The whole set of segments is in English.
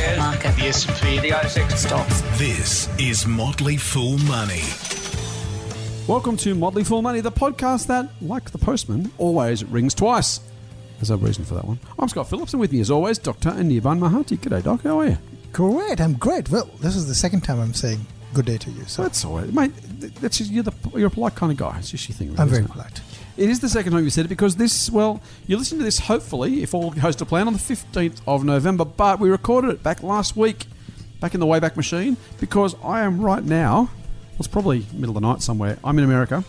shares, Market. the S&P, the ASX Stocks. This is Motley Fool Money. Welcome to Motley Fool Money, the podcast that, like the postman, always rings twice. There's a reason for that one. I'm Scott Phillips, and with me, as always, Dr. Anirban Mahanti. G'day, Doc. How are you? Great, I'm great. Well, this is the second time I'm saying good day to you, so That's all right, mate. That's just, you're the you're a polite kind of guy. It's just your thing. Really, I'm very isn't it? polite. It is the second time you said it because this, well, you listen to this hopefully, if all goes to plan, on the 15th of November, but we recorded it back last week, back in the Wayback Machine, because I am right now, well, it's probably middle of the night somewhere, I'm in America,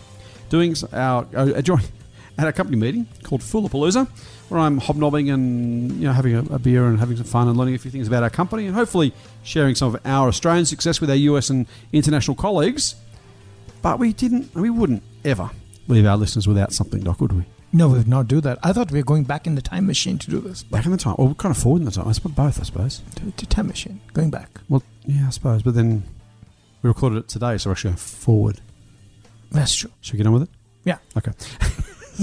doing our, uh, a join- at a company meeting called Foolapalooza, where I'm hobnobbing and, you know, having a, a beer and having some fun and learning a few things about our company and hopefully sharing some of our Australian success with our US and international colleagues. But we didn't, and we wouldn't ever leave our listeners without something, Doc, would we? No, we would not do that. I thought we were going back in the time machine to do this. Back in the time, well, we're kind of forward in the time. I suppose both, I suppose. To, to time machine, going back. Well, yeah, I suppose. But then we recorded it today, so we're actually going forward. That's true. Should we get on with it? Yeah. Okay.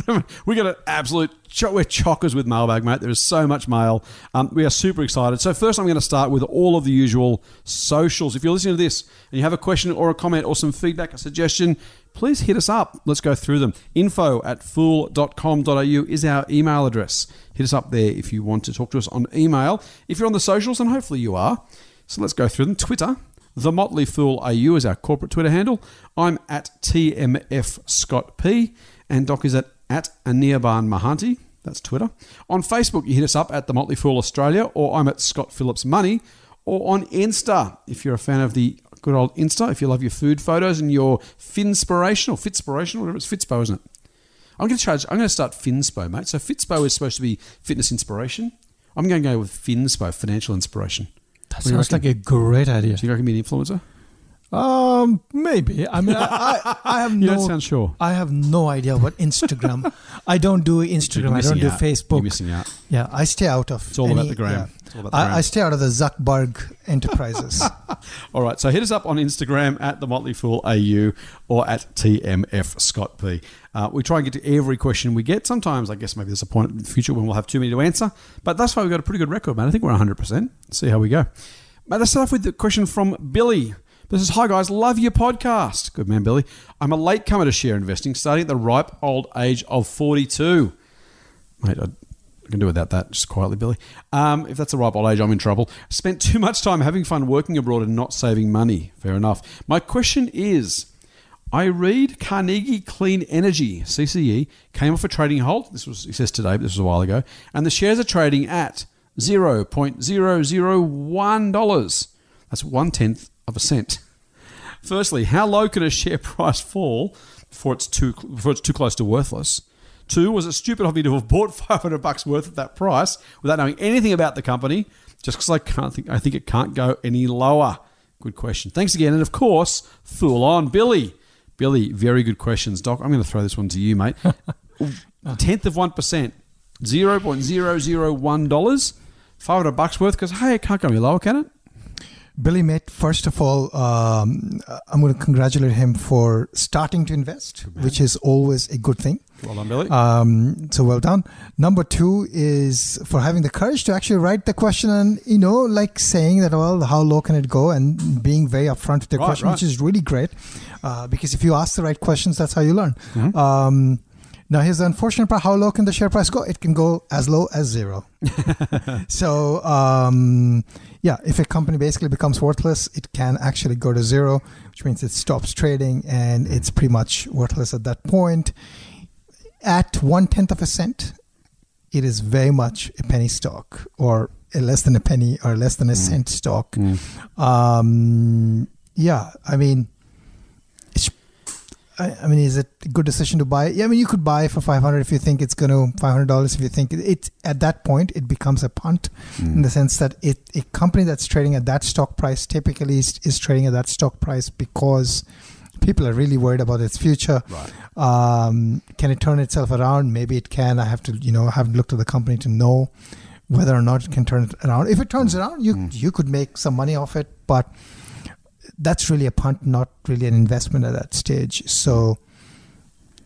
we got an absolute cho- we're chockers with mailbag, mate. There is so much mail. Um, we are super excited. So first, I'm going to start with all of the usual socials. If you're listening to this and you have a question or a comment or some feedback, a suggestion, please hit us up. Let's go through them. Info at fool.com.au is our email address. Hit us up there if you want to talk to us on email. If you're on the socials, and hopefully you are, so let's go through them. Twitter, the Motley Fool AU is our corporate Twitter handle. I'm at TMF Scott P, and Doc is at, at Anirban Mahanti. That's Twitter. On Facebook, you hit us up at the Motley Fool Australia, or I'm at Scott Phillips Money, or on Insta if you're a fan of the good old Insta. If you love your food photos and your Finspiration or Fitspiration, whatever it's Fitspo, isn't it? I'm going to charge. I'm going to start Finspo, mate. So Fitspo is supposed to be fitness inspiration. I'm going to go with Finspo, financial inspiration. That you sounds like a great idea. Do you think I can be an influencer? Um, maybe. I mean, I, I, I have You no. don't sound sure. I have no idea what Instagram. I don't do Instagram. I don't do out. You're Facebook. missing out. Yeah, I stay out of. It's all about the gram. yeah. It's all about the gram. I, I stay out of the Zuckerberg enterprises. All right, so hit us up on Instagram at the Motley Fool AU or at TMF Scott P. Uh, we try and get to every question we get. Sometimes, I guess, maybe there's a point in the future when we'll have too many to answer. But thus far, we've got a pretty good record, man. I think we're 100%. See how we go. Mate, let's start off with the question from Billy. This is Hi, guys. Love your podcast. Good man, Billy. I'm a late comer to share investing, starting at the ripe old age of 42. Mate, I, can do without that, just quietly, Billy. Um, if that's the ripe old age, I'm in trouble. Spent too much time having fun working abroad and not saving money. Fair enough. My question is I read Carnegie Clean Energy, CCE, came off a trading halt. This was, he says today, but this was a while ago. And the shares are trading at $0.001. That's one tenth of a cent. Firstly, how low can a share price fall before it's too before it's too close to worthless? Two, was it stupid of me to have bought 500 bucks worth at that price without knowing anything about the company just because I can't think I think it can't go any lower? Good question. Thanks again, and of course, fool on, Billy. Billy, very good questions, Doc. I'm going to throw this one to you, mate. Tenth of one percent, zero point zero zero one dollars, five hundred bucks worth. Because hey, it can't go any lower, can it? Billy Mate, first of all, um, I'm going to congratulate him for starting to invest, which is always a good thing. Well done, Billy. Um, so well done. Number two is for having the courage to actually write the question and, you know, like saying that, well, how low can it go and being very upfront with the Right, question, right. which is really great. Uh, because if you ask the right questions, that's how you learn. Mm-hmm. Um, now, here's the unfortunate part. How low can the share price go? It can go as low as zero. so, um, yeah, if a company basically becomes worthless, it can actually go to zero, which means it stops trading and it's pretty much worthless at that point. At one tenth of a cent, it is very much a penny stock or a less than a penny or less than a cent stock. Um, yeah, I mean, I, I mean, is it a good decision to buy? Yeah, I mean, you could buy for five hundred if you think it's going to five hundred dollars. If you think it, it at that point it becomes a punt hmm. in the sense that it a company that's trading at that stock price typically is, is trading at that stock price because people are really worried about its future. Right. Um, can it turn itself around? Maybe it can. I have to, you know, I haven't looked at the company to know whether or not it can turn it around. If it turns hmm. around, you hmm. you could make some money off it, but that's really a punt, not really an investment at that stage. So,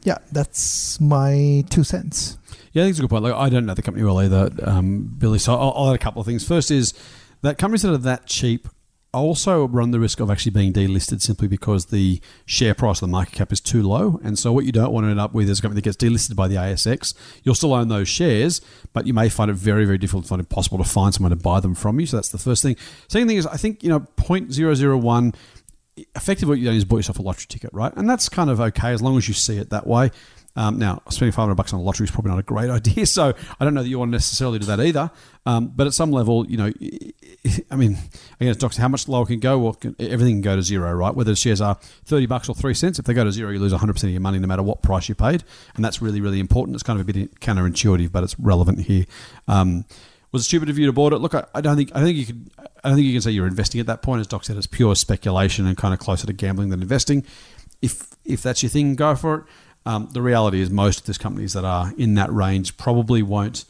yeah, that's my two cents. Yeah, I think it's a good point. Like, I don't know the company well either, um, Billy. So I'll, I'll add a couple of things. First is that companies that are that cheap also run the risk of actually being delisted simply because the share price of the market cap is too low. And so, what you don't want to end up with is a company that gets delisted by the ASX. You'll still own those shares, but you may find it very, very difficult, find it impossible to find someone to buy them from you. So, that's the first thing. Second thing is, I think, you know, 0.001 effectively what you're doing is bought yourself a lottery ticket, right? And that's kind of okay as long as you see it that way. Um, now, spending 500 bucks on a lottery is probably not a great idea, so I don't know that you want to necessarily do that either. Um, but at some level, you know, I mean, guess, doctor, how much lower can go? Well, can, everything can go to zero, right? Whether the shares are 30 bucks or 3 cents, if they go to zero, you lose 100% of your money no matter what price you paid. And that's really, really important. It's kind of a bit counterintuitive, but it's relevant here. Um, was it stupid of you to board it? Look, I, I, don't think I think you could I don't think you can say you're investing at that point. As Doc said, it's pure speculation and kind of closer to gambling than investing. If if that's your thing, go for it. Um, the reality is, most of these companies that are in that range probably won't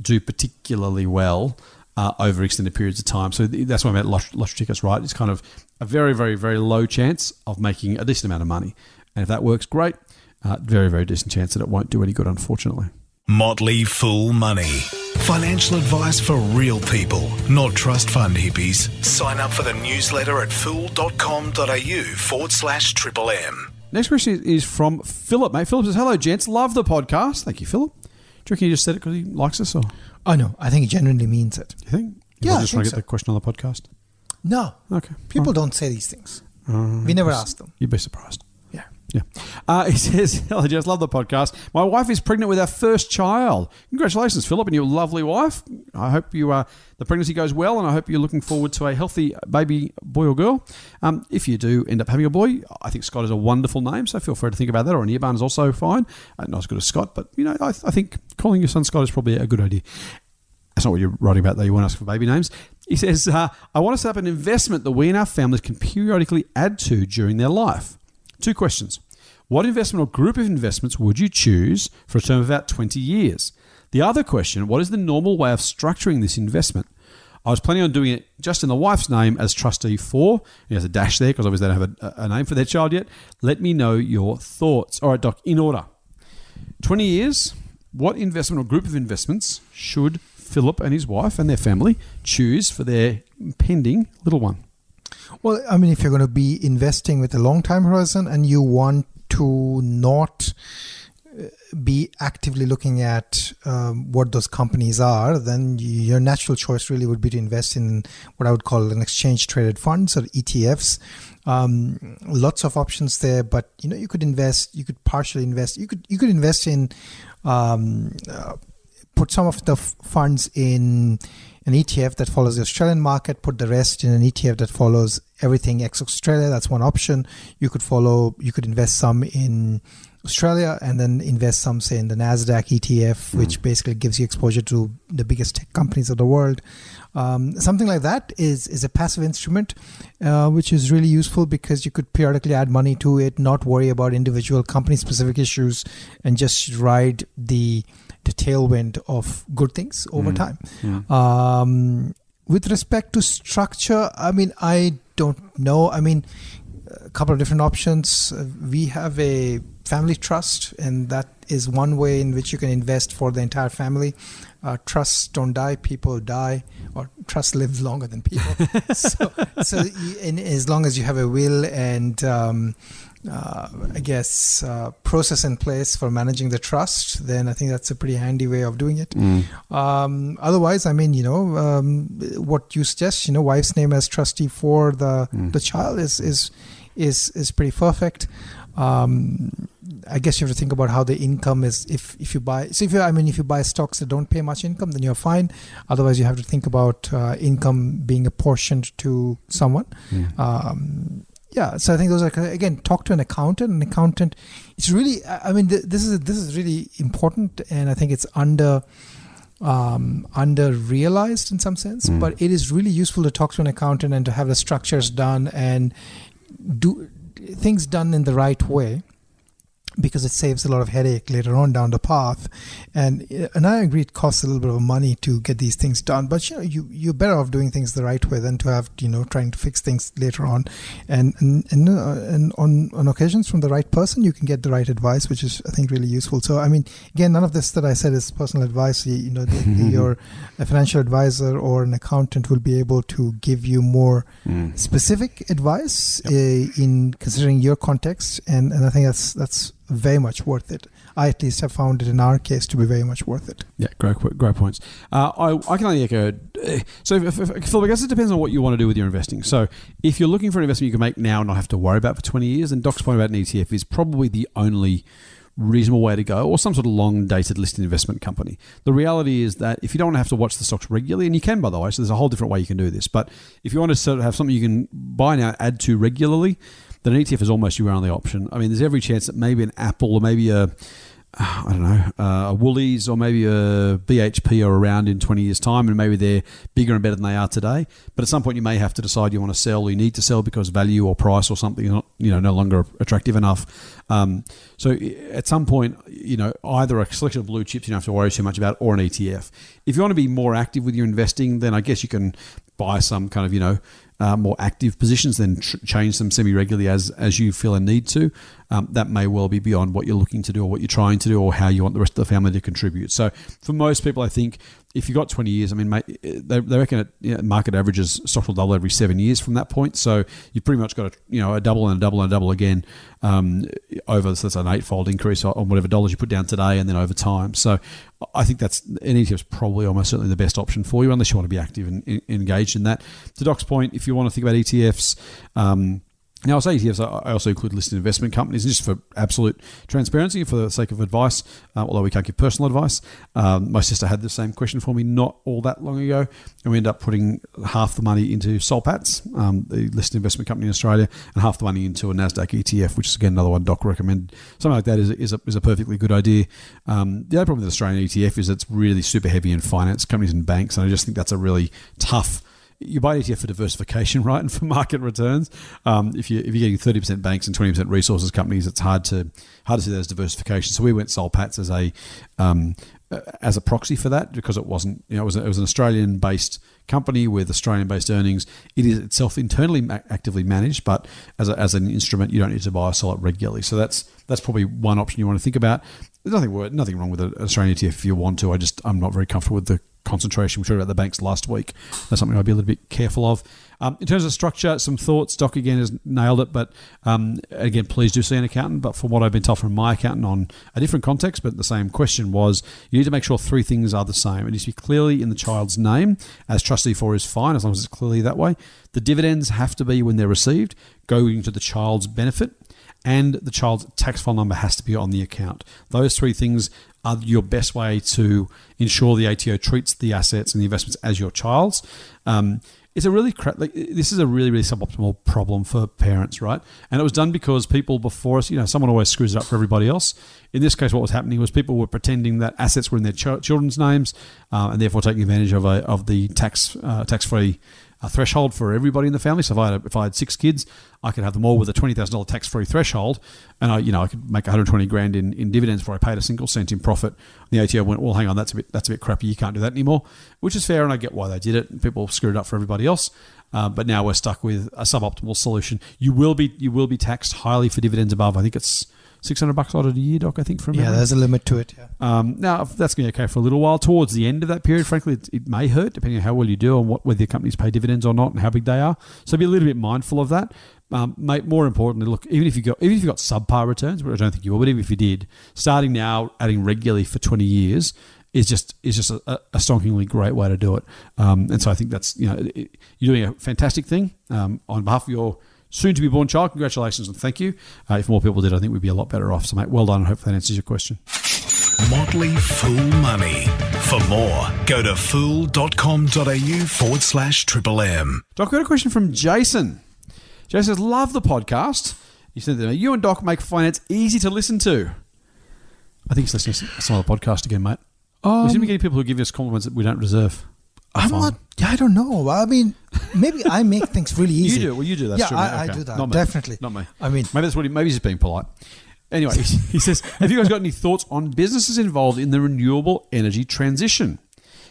do particularly well uh, over extended periods of time. So that's why I'm at lottery, lottery tickets, right? It's kind of a very, very, very low chance of making a decent amount of money. And if that works, great. Uh, very, very decent chance that it won't do any good, unfortunately. Motley Fool Money. Financial advice for real people, not trust fund hippies. Sign up for the newsletter at fool.com.au forward slash triple M. Next question is from Philip, mate. Philip says, Hello, gents. Love the podcast. Thank you, Philip. Do you reckon he just said it because he likes us? Or Oh no, I think he genuinely means it. you think? Yeah, I just trying to get the question on the podcast. No, Okay. people Well, don't say these things. uh, We never ask them. You'd be surprised. Yeah. Uh, he says, Hello, Jess. Love the podcast. My wife is pregnant with our first child. Congratulations, Philip, and your lovely wife. I hope you uh, the pregnancy goes well, and I hope you're looking forward to a healthy baby boy or girl. Um, if you do end up having a boy, I think Scott is a wonderful name, so feel free to think about that. Or Anirban is also fine. Uh, not as good as Scott, but you know, I, I think calling your son Scott is probably a good idea. That's not what you're writing about, though. You want to ask for baby names. He says, uh, I want to set up an investment that we and our families can periodically add to during their life. Two questions. What investment or group of investments would you choose for a term of about 20 years? The other question, what is the normal way of structuring this investment? I was planning on doing it just in the wife's name as trustee for. He has a dash there because obviously they don't have a, a name for their child yet. Let me know your thoughts. All right, Doc, in order. 20 years, what investment or group of investments should Philip and his wife and their family choose for their pending little one? Well, I mean, if you're going to be investing with a long time horizon and you want to not uh, be actively looking at um, what those companies are, then your natural choice really would be to invest in what I would call an exchange traded funds or ETFs. Um, lots of options there, but you know you could invest, you could partially invest, you could you could invest in um, uh, put some of the f- funds in an ETF that follows the Australian market, put the rest in an ETF that follows everything ex Australia. That's one option. You could follow, you could invest some in Australia and then invest some, say, in the NASDAQ ETF, which basically gives you exposure to the biggest tech companies of the world. Um, something like that is, is a passive instrument, uh, which is really useful because you could periodically add money to it, not worry about individual company specific issues, and just ride the the tailwind of good things over Mm. time. Um, with respect to structure, I mean, I don't know. I mean, a couple of different options. Uh, We have a family trust, and that is one way in which you can invest for the entire family. Uh, trusts don't die; people die, or trust lives longer than people. so, so and as long as you have a will and um, uh, I guess uh, process in place for managing the trust, then I think that's a pretty handy way of doing it. Um, otherwise, I mean, you know, um, what you suggest, you know, wife's name as trustee for the the child is is is is pretty perfect. Um, I guess you have to think about how the income is. If if you buy, so if you, I mean, if you buy stocks that don't pay much income, then you're fine. Otherwise, you have to think about uh, income being apportioned to someone. Um, yeah, so I think those are again talk to an accountant. An accountant, it's really. I mean, th- this is this is really important, and I think it's under um, under realized in some sense. Mm. But it is really useful to talk to an accountant and to have the structures done and do things done in the right way. Because it saves a lot of headache later on down the path. And and I agree it costs a little bit of money to get these things done, but you know you you're better off doing things the right way than to have you know trying to fix things later on. And and and, uh, and on on occasions from the right person you can get the right advice, which is I think really useful. So I mean again none of this that I said is personal advice. You, you know the, your a financial advisor or an accountant will be able to give you more Mm. specific advice Yep. uh, in considering your context, and, and I think that's that's very much worth it. I at least have found it in our case to be very much worth it. Yeah, great, great points. Uh, I, I can only echo. uh, So, if, if, Phil, I guess it depends on what you want to do with your investing. So, if you're looking for an investment you can make now and not have to worry about for 20 years, then Doc's point about an ETF is probably the only reasonable way to go, or some sort of long dated listed investment company. The reality is that if you don't have to watch the stocks regularly, and you can, by the way, so there's a whole different way you can do this, but if you want to sort of have something you can buy now, add to regularly, then an ETF is almost your only option. I mean, there's every chance that maybe an Apple or maybe a I don't know, uh, a Woolies or maybe a BHP are around in 20 years' time and maybe they're bigger and better than they are today. But at some point, you may have to decide you want to sell or you need to sell because value or price or something is not, you know, no longer attractive enough. Um, so at some point, you know, either a selection of blue chips you don't have to worry too much about or an ETF. If you want to be more active with your investing, then I guess you can buy some kind of, you know, uh, more active positions, then tr- change them semi regularly as as you feel a need to. Um, that may well be beyond what you're looking to do or what you're trying to do or how you want the rest of the family to contribute. So for most people, I think if you've got 20 years, I mean, mate, they, they reckon it, you know, market averages stock will double every seven years from that point. So you've pretty much got a you know a double and a double and a double again um, over so that's an eightfold increase on whatever dollars you put down today and then over time. So I think that's an ETF is probably almost certainly the best option for you unless you want to be active and, and engaged in that. To Doc's point, if you want to think about ETFs. Um, now, I say ETFs, I also include listed investment companies, just for absolute transparency, for the sake of advice, uh, although we can't give personal advice. Um, my sister had the same question for me not all that long ago, and we ended up putting half the money into Soul Patts, um, the listed investment company in Australia, and half the money into a NASDAQ ETF, which is, again, another one Doc recommended. Something like that is, is, a, is a perfectly good idea. Um, the other problem with Australian ETF is it's really super heavy in finance companies and banks, and I just think that's a really tough you buy ETF for diversification, right, and for market returns. Um, if you if you're getting thirty percent banks and twenty percent resources companies, it's hard to hard to see that as diversification. So we went Soul Patts as a um, as a proxy for that because it wasn't you know it was, it was an Australian based company with Australian based earnings. It is itself internally ma- actively managed, but as, a, as an instrument, you don't need to buy or sell it regularly. So that's that's probably one option you want to think about. There's nothing nothing wrong with an Australian ETF if you want to. I just I'm not very comfortable with the concentration. We talked about the banks last week. That's something I'd be a little bit careful of. Um, in terms of structure, some thoughts. Doc again has nailed it, but um, again, please do see an accountant. But from what I've been told from my accountant on a different context, but the same question was you need to make sure three things are the same. It needs to be clearly in the child's name, as trustee for is fine, as long as it's clearly that way. The dividends have to be when they're received, going to the child's benefit and the child's tax file number has to be on the account. Those three things are your best way to ensure the ATO treats the assets and the investments as your child's. Um, it's a really cra- like, this is a really really suboptimal problem for parents, right? And it was done because people before us, you know, someone always screws it up for everybody else. In this case, what was happening was people were pretending that assets were in their ch- children's names, uh, and therefore taking advantage of a of the tax uh, tax free a threshold for everybody in the family. So if I had, if I had six kids, I could have them all with a twenty thousand dollar tax free threshold, and I you know I could make one hundred twenty grand in, in dividends before I paid a single cent in profit. And the ATO went, well, hang on, that's a bit that's a bit crappy. You can't do that anymore, which is fair, and I get why they did it. People screwed it up for everybody else. Uh, but now we're stuck with a suboptimal solution. You will be you will be taxed highly for dividends above. I think it's six hundred bucks odd a year, doc. I think from Yeah, memory. there's a limit to it. Yeah. Um, now, that's going to be okay for a little while. Towards the end of that period, frankly, it, it may hurt depending on how well you do and what whether your companies pay dividends or not and how big they are. So be a little bit mindful of that. Um, mate, more importantly, look, even if you got even if you got subpar returns, which I don't think you will, but even if you did, starting now, adding regularly for twenty years is just is just a, a astonishingly great way to do it. Um, and so I think that's you know it, you're doing a fantastic thing um, on behalf of your soon to be born child. Congratulations and thank you. Uh, if more people did, I think we'd be a lot better off. So, mate, well done. and hopefully that answers your question. Motley Fool Money. For more, go to fool.com.au forward slash triple M. Doc, we got a question from Jason. Jason says, Love the podcast. He said, that You and Doc make finance easy to listen to. I think he's listening to some other podcast again, mate. we seem to be getting people who give us compliments that we don't deserve. I I'm find. not. Yeah, I don't know. I mean, maybe I make things really easy. You do. Well, you do. That's yeah, true. I, mate. I do that Not definitely. Not me. I mean, Maybe that's what he, maybe he's being polite. Anyway, he says, Have you guys got any thoughts on businesses involved in the renewable energy transition?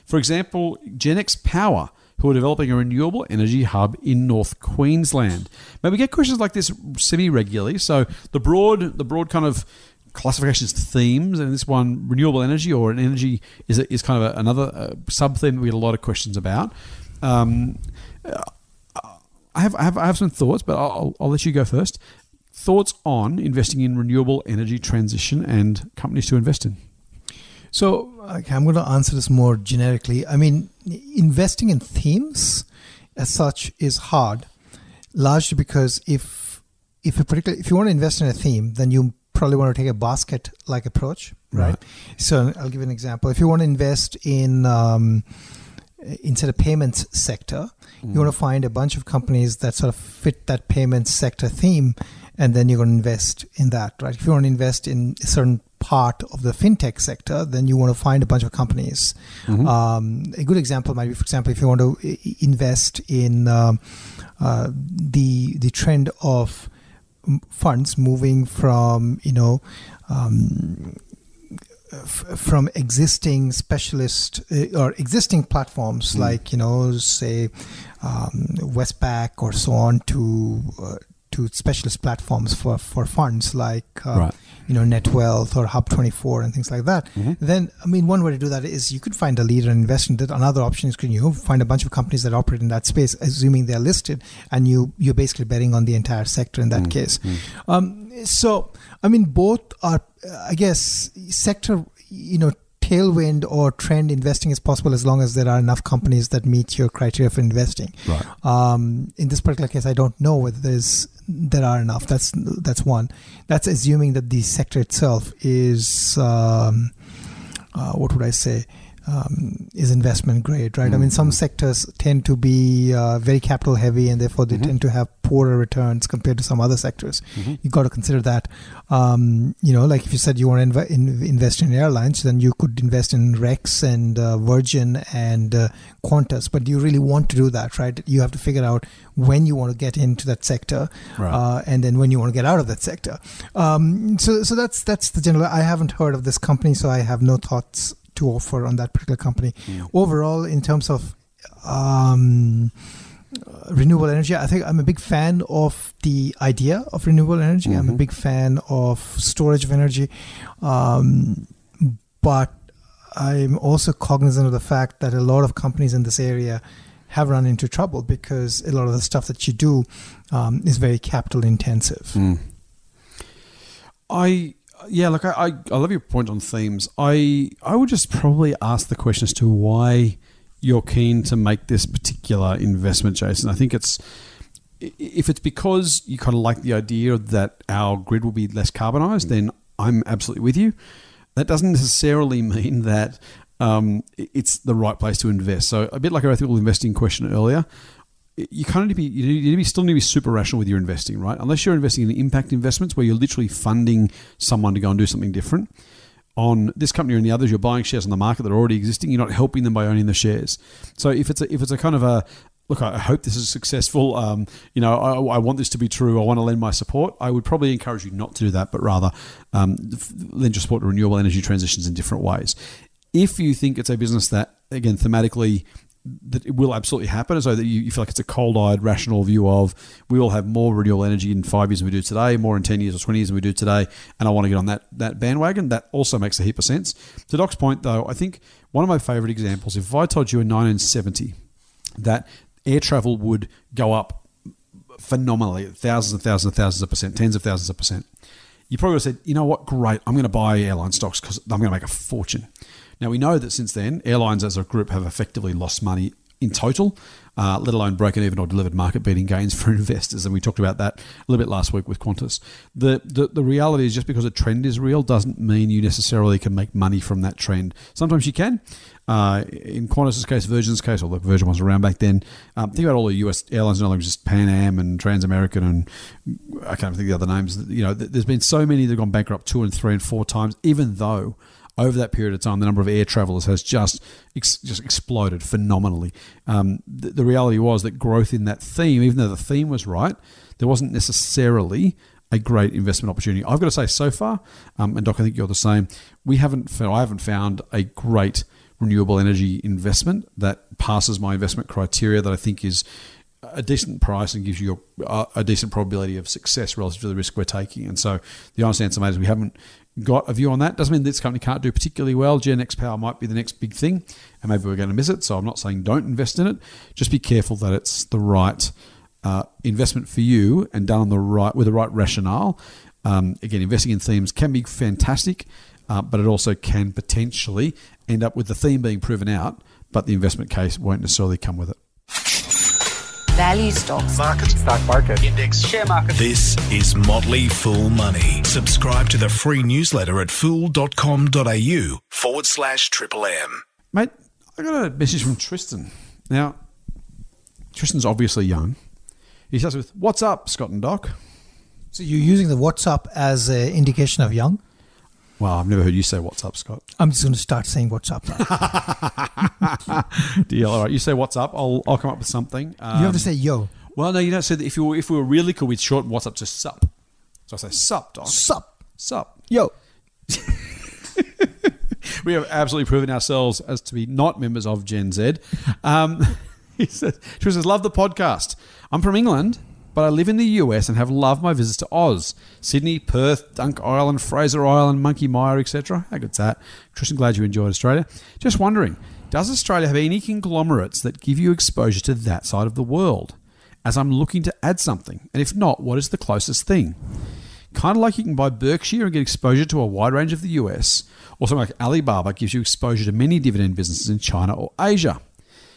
For example, Genex Power, who are developing a renewable energy hub in North Queensland. Now, we get questions like this semi regularly. So, the broad, the broad kind of classifications themes, and this one, renewable energy or an energy, is, is kind of a, another uh, sub theme we had a lot of questions about. Um, I have, I have, I have some thoughts, but I'll, I'll let you go first. Thoughts on investing in renewable energy transition and companies to invest in? So okay, I'm going to answer this more generically. I mean, investing in themes as such is hard, largely because if if a particular if you want to invest in a theme, then you probably want to take a basket like approach, right? right? So I'll give you an example. If you want to invest in um, inside a payments sector, mm. you want to find a bunch of companies that sort of fit that payments sector theme, and then you're going to invest in that, right? If you want to invest in a certain part of the fintech sector, then you want to find a bunch of companies. Mm-hmm. Um, a good example might be, for example, if you want to invest in uh, uh, the the trend of funds moving from you know um, from existing specialist uh, or existing platforms mm. like you know say um, Westpac or so on to uh, to specialist platforms for, for funds like uh, right. You know Netwealth or Hub24 and things like that. Mm-hmm. Then I mean one way to do that is you could find a leader and invest in that. Another option is can you find a bunch of companies that operate in that space, assuming they're listed, and you you're basically betting on the entire sector in that mm-hmm. case. Mm-hmm. Um, so I mean both are I guess sector you know tailwind or trend investing is possible as long as there are enough companies that meet your criteria for investing. Right. Um, in this particular case, I don't know whether there's there are enough. That's that's one. That's assuming that the sector itself is um, uh, what would I say? Um, is investment grade, right? Mm-hmm. I mean, some mm-hmm. sectors tend to be uh, very capital heavy, and therefore they mm-hmm. tend to have poorer returns compared to some other sectors. Mm-hmm. You got to consider that. Um, you know, like if you said you want to inv- in- invest in airlines, then you could invest in Rex and uh, Virgin and uh, Qantas. But do you really want to do that, right? You have to figure out when you want to get into that sector, right. Uh, and then when you want to get out of that sector. Um, so, so that's that's the general. I haven't heard of this company, so I have no thoughts to offer on that particular company. Mm. Overall, in terms of um, renewable energy, I think I'm a big fan of the idea of renewable energy. Mm-hmm. I'm a mm-hmm. big fan of storage of energy, um, but I'm also cognizant of the fact that a lot of companies in this area have run into trouble because a lot of the stuff that you do um, is very capital intensive. Mm. I yeah, look, I, I, I love your point on themes. I I would just probably ask the question as to why you're keen to make this particular investment, Jason. I think it's if it's because you kind of like the idea that our grid will be less carbonized, then I'm absolutely with you. That doesn't necessarily mean that um, it's the right place to invest. So a bit like our ethical investing question earlier, you kind of need to be you need to be still need to be super rational with your investing, right? Unless you're investing in impact investments where you're literally funding someone to go and do something different. On this company or any others, you're buying shares on the market that are already existing. You're not helping them by owning the shares. So if it's a, if it's a kind of a look, I hope this is successful. Um, you know, I, I, want this to be true. I want to lend my support. I would probably encourage you not to do that, but rather um, lend your support to renewable energy transitions in different ways. If you think it's a business that, again, thematically that it will absolutely happen, so that you, you feel like it's a cold-eyed, rational view of we will have more renewable energy in five years than we do today, more in ten years or twenty years than we do today, and I want to get on that that bandwagon. That also makes a heap of sense. To Doc's point, though, I think one of my favourite examples. If I told you in 1970 that air travel would go up phenomenally, thousands and thousands and thousands of percent, tens of thousands of percent, you probably would have said, you know what, great, I'm going to buy airline stocks because I'm going to make a fortune. Now, we know that since then, airlines as a group have effectively lost money in total, uh, let alone broken even or delivered market beating gains for investors. And we talked about that a little bit last week with Qantas. The, the, the reality is just because a trend is real doesn't mean you necessarily can make money from that trend. Sometimes you can. Uh, in Qantas's case, Virgin's case, although Virgin was around back then, um, think about all the US airlines, not only just Pan Am and Transamerican, and I can't think of the other names. You know, there's been so many that have gone bankrupt two and three and four times, even though over that period of time, the number of air travelers has just ex- just exploded phenomenally. Um, the, the reality was that growth in that theme, even though the theme was right, there wasn't necessarily a great investment opportunity. I've got to say, so far, um, and Doc, I think you're the same. We haven't, found, I haven't found a great renewable energy investment that passes my investment criteria that I think is a decent price and gives you a, a, decent probability of success relative to the risk we're taking. And so the honest answer, mate, is we haven't got a view on that. Doesn't mean this company can't do particularly well. Genex Power might be the next big thing, and maybe we're going to miss it. So I'm not saying don't invest in it. Just be careful that it's the right uh, investment for you and done on the right with the right rationale. Um, again, investing in themes can be fantastic, uh, but it also can potentially end up with the theme being proven out, but the investment case won't necessarily come with it. Value stocks. Market. Stock market. Index. Share market. This is Motley Fool Money. Subscribe to the free newsletter at fool.com.au forward slash triple M. Mate, I got a message from Tristan. Now, Tristan's obviously young. He starts with, What's up, Scott and Doc? So you're using the WhatsApp as an indication of young? Well, I've never heard you say what's up, Scott. I'm just going to start saying what's up. Deal. All right. You say what's up. I'll, I'll come up with something. Um, you have to say yo. Well, no, you don't say that. If, you were, if we were really cool, we'd shorten what's up to sup. So I say sup, dog. Sup. Sup. Yo. We have absolutely proven ourselves as to be not members of Gen Z. Um, he says, she says, love the podcast. I'm from England, but I live in the US and have loved my visits to Oz, Sydney, Perth, Dunk Island, Fraser Island, Monkey Mia, etc. How good's that? Tristan, glad you enjoyed Australia. Just wondering, does Australia have any conglomerates that give you exposure to that side of the world? As I'm looking to add something, and if not, what is the closest thing? Kind of like you can buy Berkshire and get exposure to a wide range of the US, or something like Alibaba gives you exposure to many dividend businesses in China or Asia.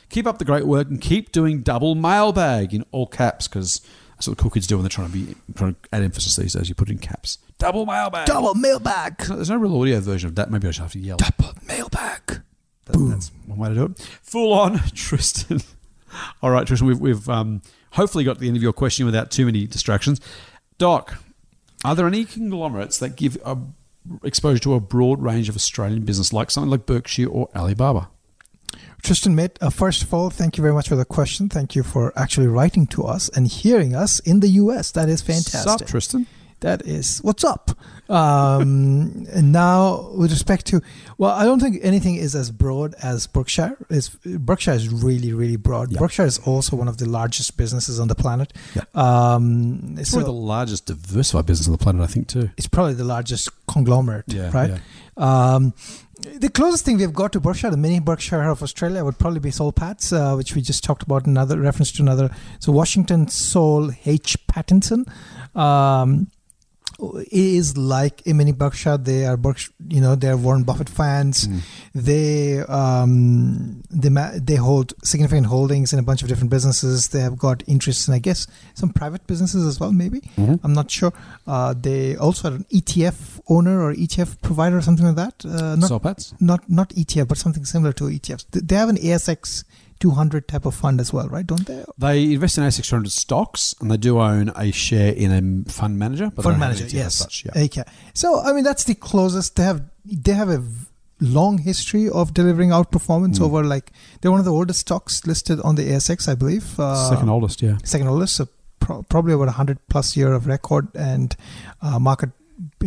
Keep up the great work and keep doing double mailbag in all caps because that's what the cool kids do when they're trying to be trying to add emphasis these days. You put it in caps. Double mailbag. Double mailbag. There's no real audio version of that. Maybe I should have to yell. Double mailbag. That- that's one way to do it. Full on, Tristan. All right, Tristan, we've, we've um, hopefully got to the end of your question without too many distractions. Doc, are there any conglomerates that give a, exposure to a broad range of Australian business, like something like Berkshire or Alibaba? Tristan, mate, uh, first of all, thank you very much for the question. Thank you for actually writing to us and hearing us in the US. That is fantastic. Sup, Tristan? That is what's up. Um, and now, with respect to, well, I don't think anything is as broad as Berkshire. Is Berkshire is really, really broad. Yeah. Berkshire is also one of the largest businesses on the planet. Yeah. Um, It's so probably the largest diversified business on the planet, I think, too. it's probably the largest conglomerate, Yeah, right? Um, the closest thing we've got to Berkshire, the mini Berkshire of Australia, would probably be Soul Patts, uh, which we just talked about. Another reference to another. So Washington Soul H Pattinson. Um, is like a mini Berkshire. They are you know, they're Warren Buffett fans. They um, they ma- they hold significant holdings in a bunch of different businesses. They have got interests in, I guess, some private businesses as well. Maybe Mhm. I'm not sure. Uh, they also are an ETF owner or ETF provider or something like that. Uh, not not not ETF, but something similar to ETFs. They- They have an ASX 200 type of fund as well, right? Don't they? They invest in ASX 200 stocks and they do own a share in a fund manager. But fund manager, yes. Such, yeah. Okay. So I mean, that's the closest they have. They have a long history of delivering outperformance Mm. over like they're one of the oldest stocks listed on the ASX, I believe. Uh, Second oldest, yeah. second oldest, so pro- probably about 100 plus year of record and uh, market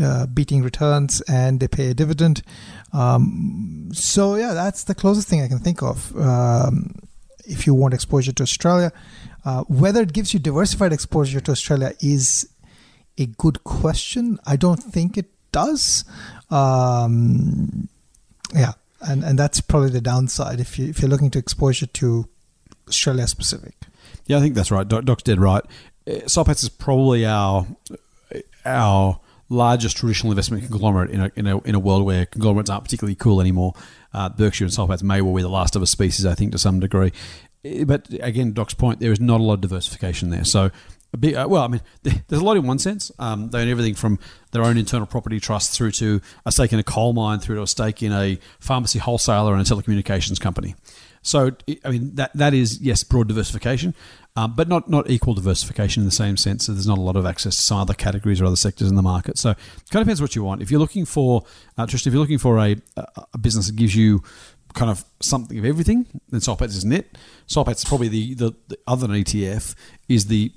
uh, beating returns, and they pay a dividend. Um, so yeah, that's the closest thing I can think of. Um, if you want exposure to Australia, uh, whether it gives you diversified exposure to Australia is a good question. I don't think it does. Um, yeah, and and that's probably the downside if you if you're looking to exposure to Australia specific. Yeah, I think that's right. Doc's dead right. Uh, Soul is probably our our largest traditional investment conglomerate in a, in a, in a world where conglomerates aren't particularly cool anymore. Uh, Berkshire and Soul may well be the last of a species, I think, to some degree. Uh, But again, Doc's point, there is not a lot of diversification there. So, bit, uh, well, I mean, there's a lot in one sense. Um, they own everything from their own internal property trust through to a stake in a coal mine, through to a stake in a pharmacy wholesaler and a telecommunications company. So, I mean, that that is yes, broad diversification, um, but not not equal diversification in the same sense. that there's not a lot of access to some other categories or other sectors in the market. So, it kind of depends what you want. If you're looking for, uh, Tristan, if you're looking for a, a business that gives you kind of something of everything, then Soul Patts isn't it. Is probably the, the, the other than ETF is the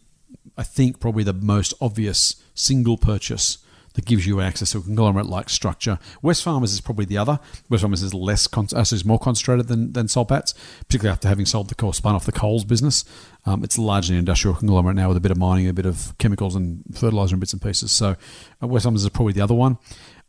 I think probably the most obvious single purchase that gives you access to a conglomerate like structure. Wesfarmers is probably the other. Wesfarmers is less con- uh, is more concentrated than than Soul Patts, particularly after having sold the core spun off the Coles business. Um, it's largely an industrial conglomerate now with a bit of mining, a bit of chemicals and fertilizer and bits and pieces. So West Wesfarmers is probably the other one.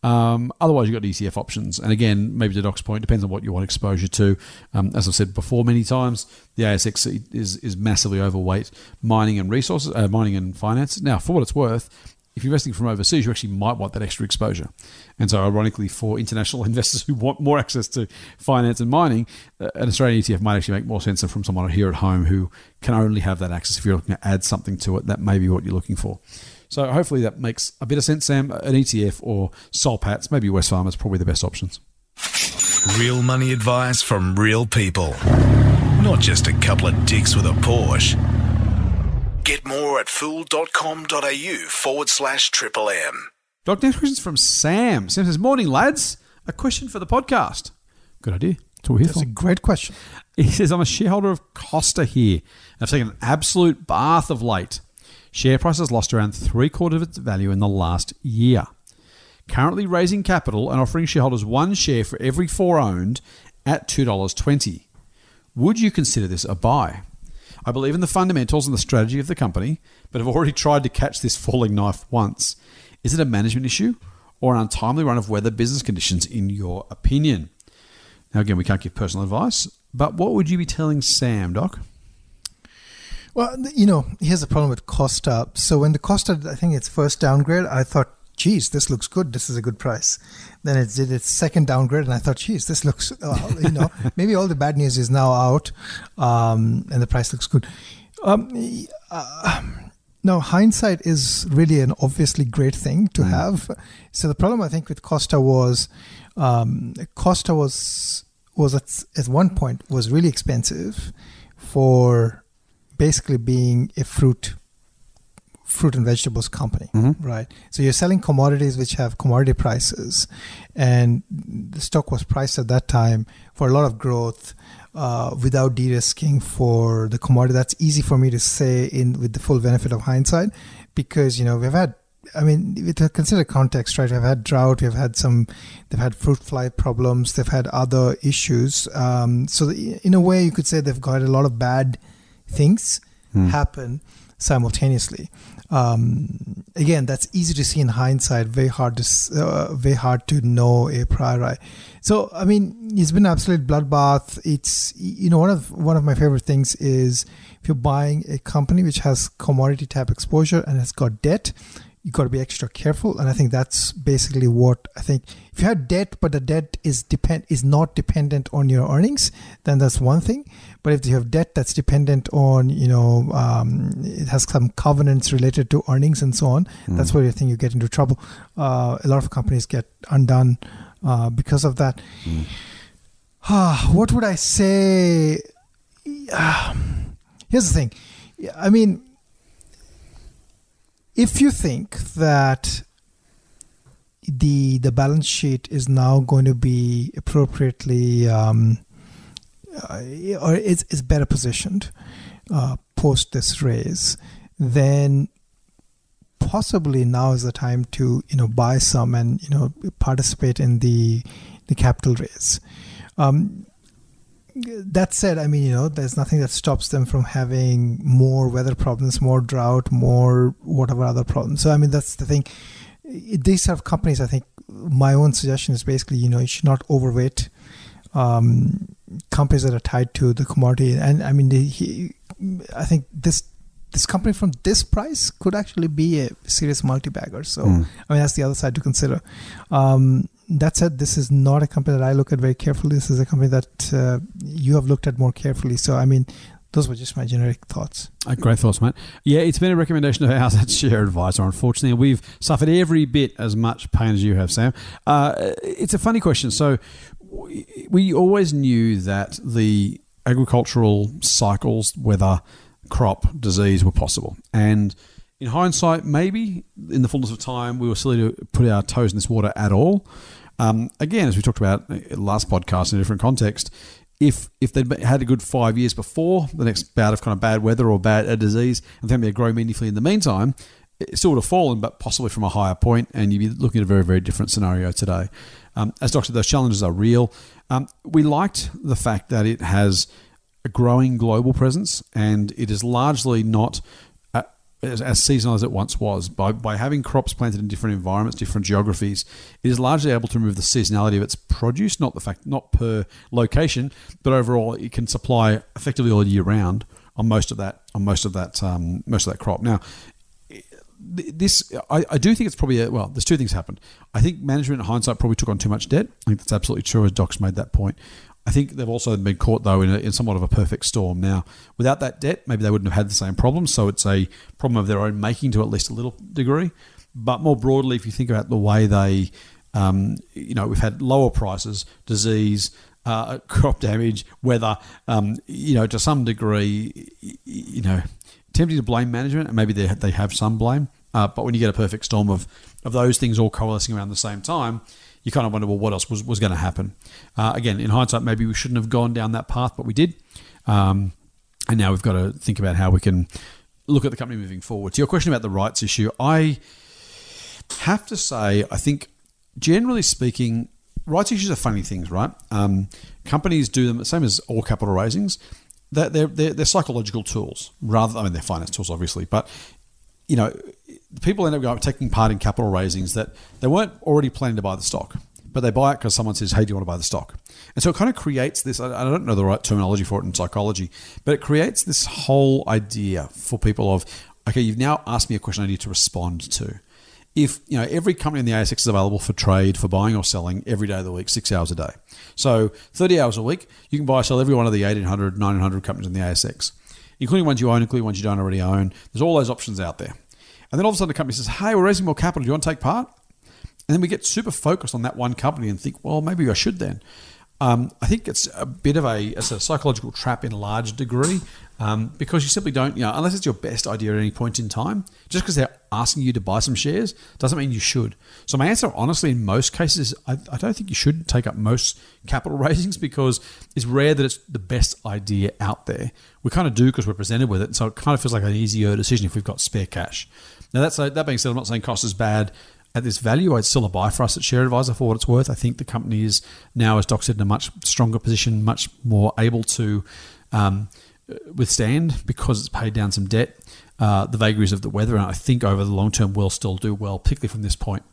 Um, otherwise, you've got ETF options. And again, maybe to Doc's point, depends on what you want exposure to. Um, as I've said before many times, the ASX is, is massively overweight mining and resources, uh, mining and finance. Now, for what it's worth, if you're investing from overseas, you actually might want that extra exposure. And so, ironically, for international investors who want more access to finance and mining, uh, an Australian ETF might actually make more sense than from someone here at home who can only have that access. If you're looking to add something to it, that may be what you're looking for. So hopefully that makes a bit of sense, Sam. An ETF or Soul Patts, maybe maybe Wesfarmers, probably the best options. Real money advice from real people. Not just a couple of dicks with a Porsche. Get more at fool.com.au forward slash triple M. Doc, next question's from Sam. Sam says, Morning, lads. A question for the podcast. Good idea. That's what we're here That's for. a great question. He says, I'm a shareholder of Costa here. I've taken an absolute bath of late. Share price has lost around three quarters of its value in the last year. Currently raising capital and offering shareholders one share for every four owned at $2.20. Would you consider this a buy? I believe in the fundamentals and the strategy of the company, but have already tried to catch this falling knife once. Is it a management issue or an untimely run of weather business conditions, in your opinion? Now, again, we can't give personal advice, but what would you be telling Sam, Doc? Well, you know, here's the problem with Costa. So when the Costa, I think its first downgrade, I thought, geez, this looks good. This is a good price. Then it did its second downgrade, and I thought, geez, this looks, uh, you know, maybe all the bad news is now out, um, and the price looks good. Um, uh, no, hindsight is really an obviously great thing to have. So the problem I think with Costa was, um, Costa was was at, at one point was really expensive for basically being a fruit fruit and vegetables company right so you're selling commodities which have commodity prices and the stock was priced at that time for a lot of growth uh, without de-risking for the commodity that's easy for me to say in with the full benefit of hindsight because you know we've had I mean, with a consider context, right? We've had drought, we've had some, they've had fruit fly problems, they've had other issues. Um, so, the, in a way, you could say they've got a lot of bad things happen simultaneously. Um, again, that's easy to see in hindsight. Very hard to, uh, very hard to know a priori. So, I mean, it's been an absolute bloodbath. It's you know one of one of my favorite things is if you're buying a company which has commodity type exposure and has got debt, you've got to be extra careful. And I think that's basically what I think. If you have debt, but the debt is depend is not dependent on your earnings, then that's one thing. But if you have debt that's dependent on, you know, um, it has some covenants related to earnings and so on, that's where I think you get into trouble. Uh, a lot of companies get undone uh, because of that. Ah, what would I say? Here's the thing. I mean, if you think that the the balance sheet is now going to be appropriately um, uh, or is, is better positioned uh, post this raise, then possibly now is the time to you know buy some and you know participate in the the capital raise. Um, that said, I mean, you know, there's nothing that stops them from having more weather problems, more drought, more whatever other problems. So, I mean, that's the thing. These sort of companies, I think, my own suggestion is basically, you know, you should not overweight um, companies that are tied to the commodity. And I mean, the, he, I think this this company from this price could actually be a serious multi-bagger. So, I mean, that's the other side to consider. Um, that said, this is not a company that I look at very carefully. This is a company that uh, you have looked at more carefully. So, I mean, those were just my generic thoughts. Uh, great thoughts, mate. Yeah, it's been a recommendation of ours at Share Advisor. Unfortunately, we've suffered every bit as much pain as you have, Sam. Uh, it's a funny question. So, we- we always knew that the agricultural cycles, weather, crop, disease, were possible, and in hindsight, maybe in the fullness of time, we were silly to put our toes in this water at all. Um, again, as we talked about uh, last podcast in a different context, if if they'd had a good five years before the next bout of kind of bad weather or bad a disease, and then they'd grow meaningfully in the meantime, it still would have fallen, but possibly from a higher point, and you'd be looking at a very very different scenario today. Um, as Doctor, those challenges are real. Um, we liked the fact that it has a growing global presence, and it is largely not as, as seasonal as it once was. By, by having crops planted in different environments, different geographies, it is largely able to remove the seasonality of its produce, not the fact, not per location, but overall it can supply effectively all year round on most of that on most of that um, most of that crop. Now, this I, I do think it's probably a, well there's two things happened i think management in hindsight probably took on too much debt i think that's absolutely true as doc's made that point i think they've also been caught though in, a, in somewhat of a perfect storm. Now without that debt maybe they wouldn't have had the same problem. So it's a problem of their own making to at least a little degree. But more broadly if you think about the way they um, you know we've had lower prices disease uh, crop damage, weather, um, you know, to some degree, you know, tempting to blame management, and maybe they, they have some blame. Uh, but when you get a perfect storm of, of those things all coalescing around the same time, you kind of wonder, well, what else was, was going to happen? Uh, again, in hindsight, maybe we shouldn't have gone down that path, but we did. Um, and now we've got to think about how we can look at the company moving forward. To your question about the rights issue, I have to say, I think generally speaking, rights issues are funny things, right? Um, companies do them the same as all capital raisings. They're, they're, they're, they're psychological tools, rather. I mean, they're finance tools, obviously, but you know, people end up going, taking part in capital raisings that they weren't already planning to buy the stock, but they buy it because someone says, "Hey, do you want to buy the stock?" And so it kind of creates this. I don't know the right terminology for it in psychology, but it creates this whole idea for people of, okay, you've now asked me a question I need to respond to. If you know every company in the ASX is available for trade, for buying or selling every day of the week, six hours a day. So 30 hours a week, you can buy or sell every one of the 1800, 900 companies in the ASX, including ones you own, including ones you don't already own. There's all those options out there. And then all of a sudden, the company says, "Hey, we're raising more capital. Do you want to take part?" And then we get super focused on that one company and think, "Well, maybe I should then." Um, I think it's a bit of a it's a psychological trap in a large degree um, because you simply don't, you know, unless it's your best idea at any point in time. Just because they're asking you to buy some shares doesn't mean you should. So my answer, honestly, in most cases, I, I don't think you should take up most capital raisings because it's rare that it's the best idea out there. We kind of do because we're presented with it, so it kind of feels like an easier decision if we've got spare cash. Now that's that being said, I'm not saying Costa is bad at this value. It's still a buy for us at Share Advisor for what it's worth. I think the company is now, as Doc said, in a much stronger position, much more able to um, withstand because it's paid down some debt. Uh, the vagaries of the weather, and I think over the long term will still do well, particularly from this point.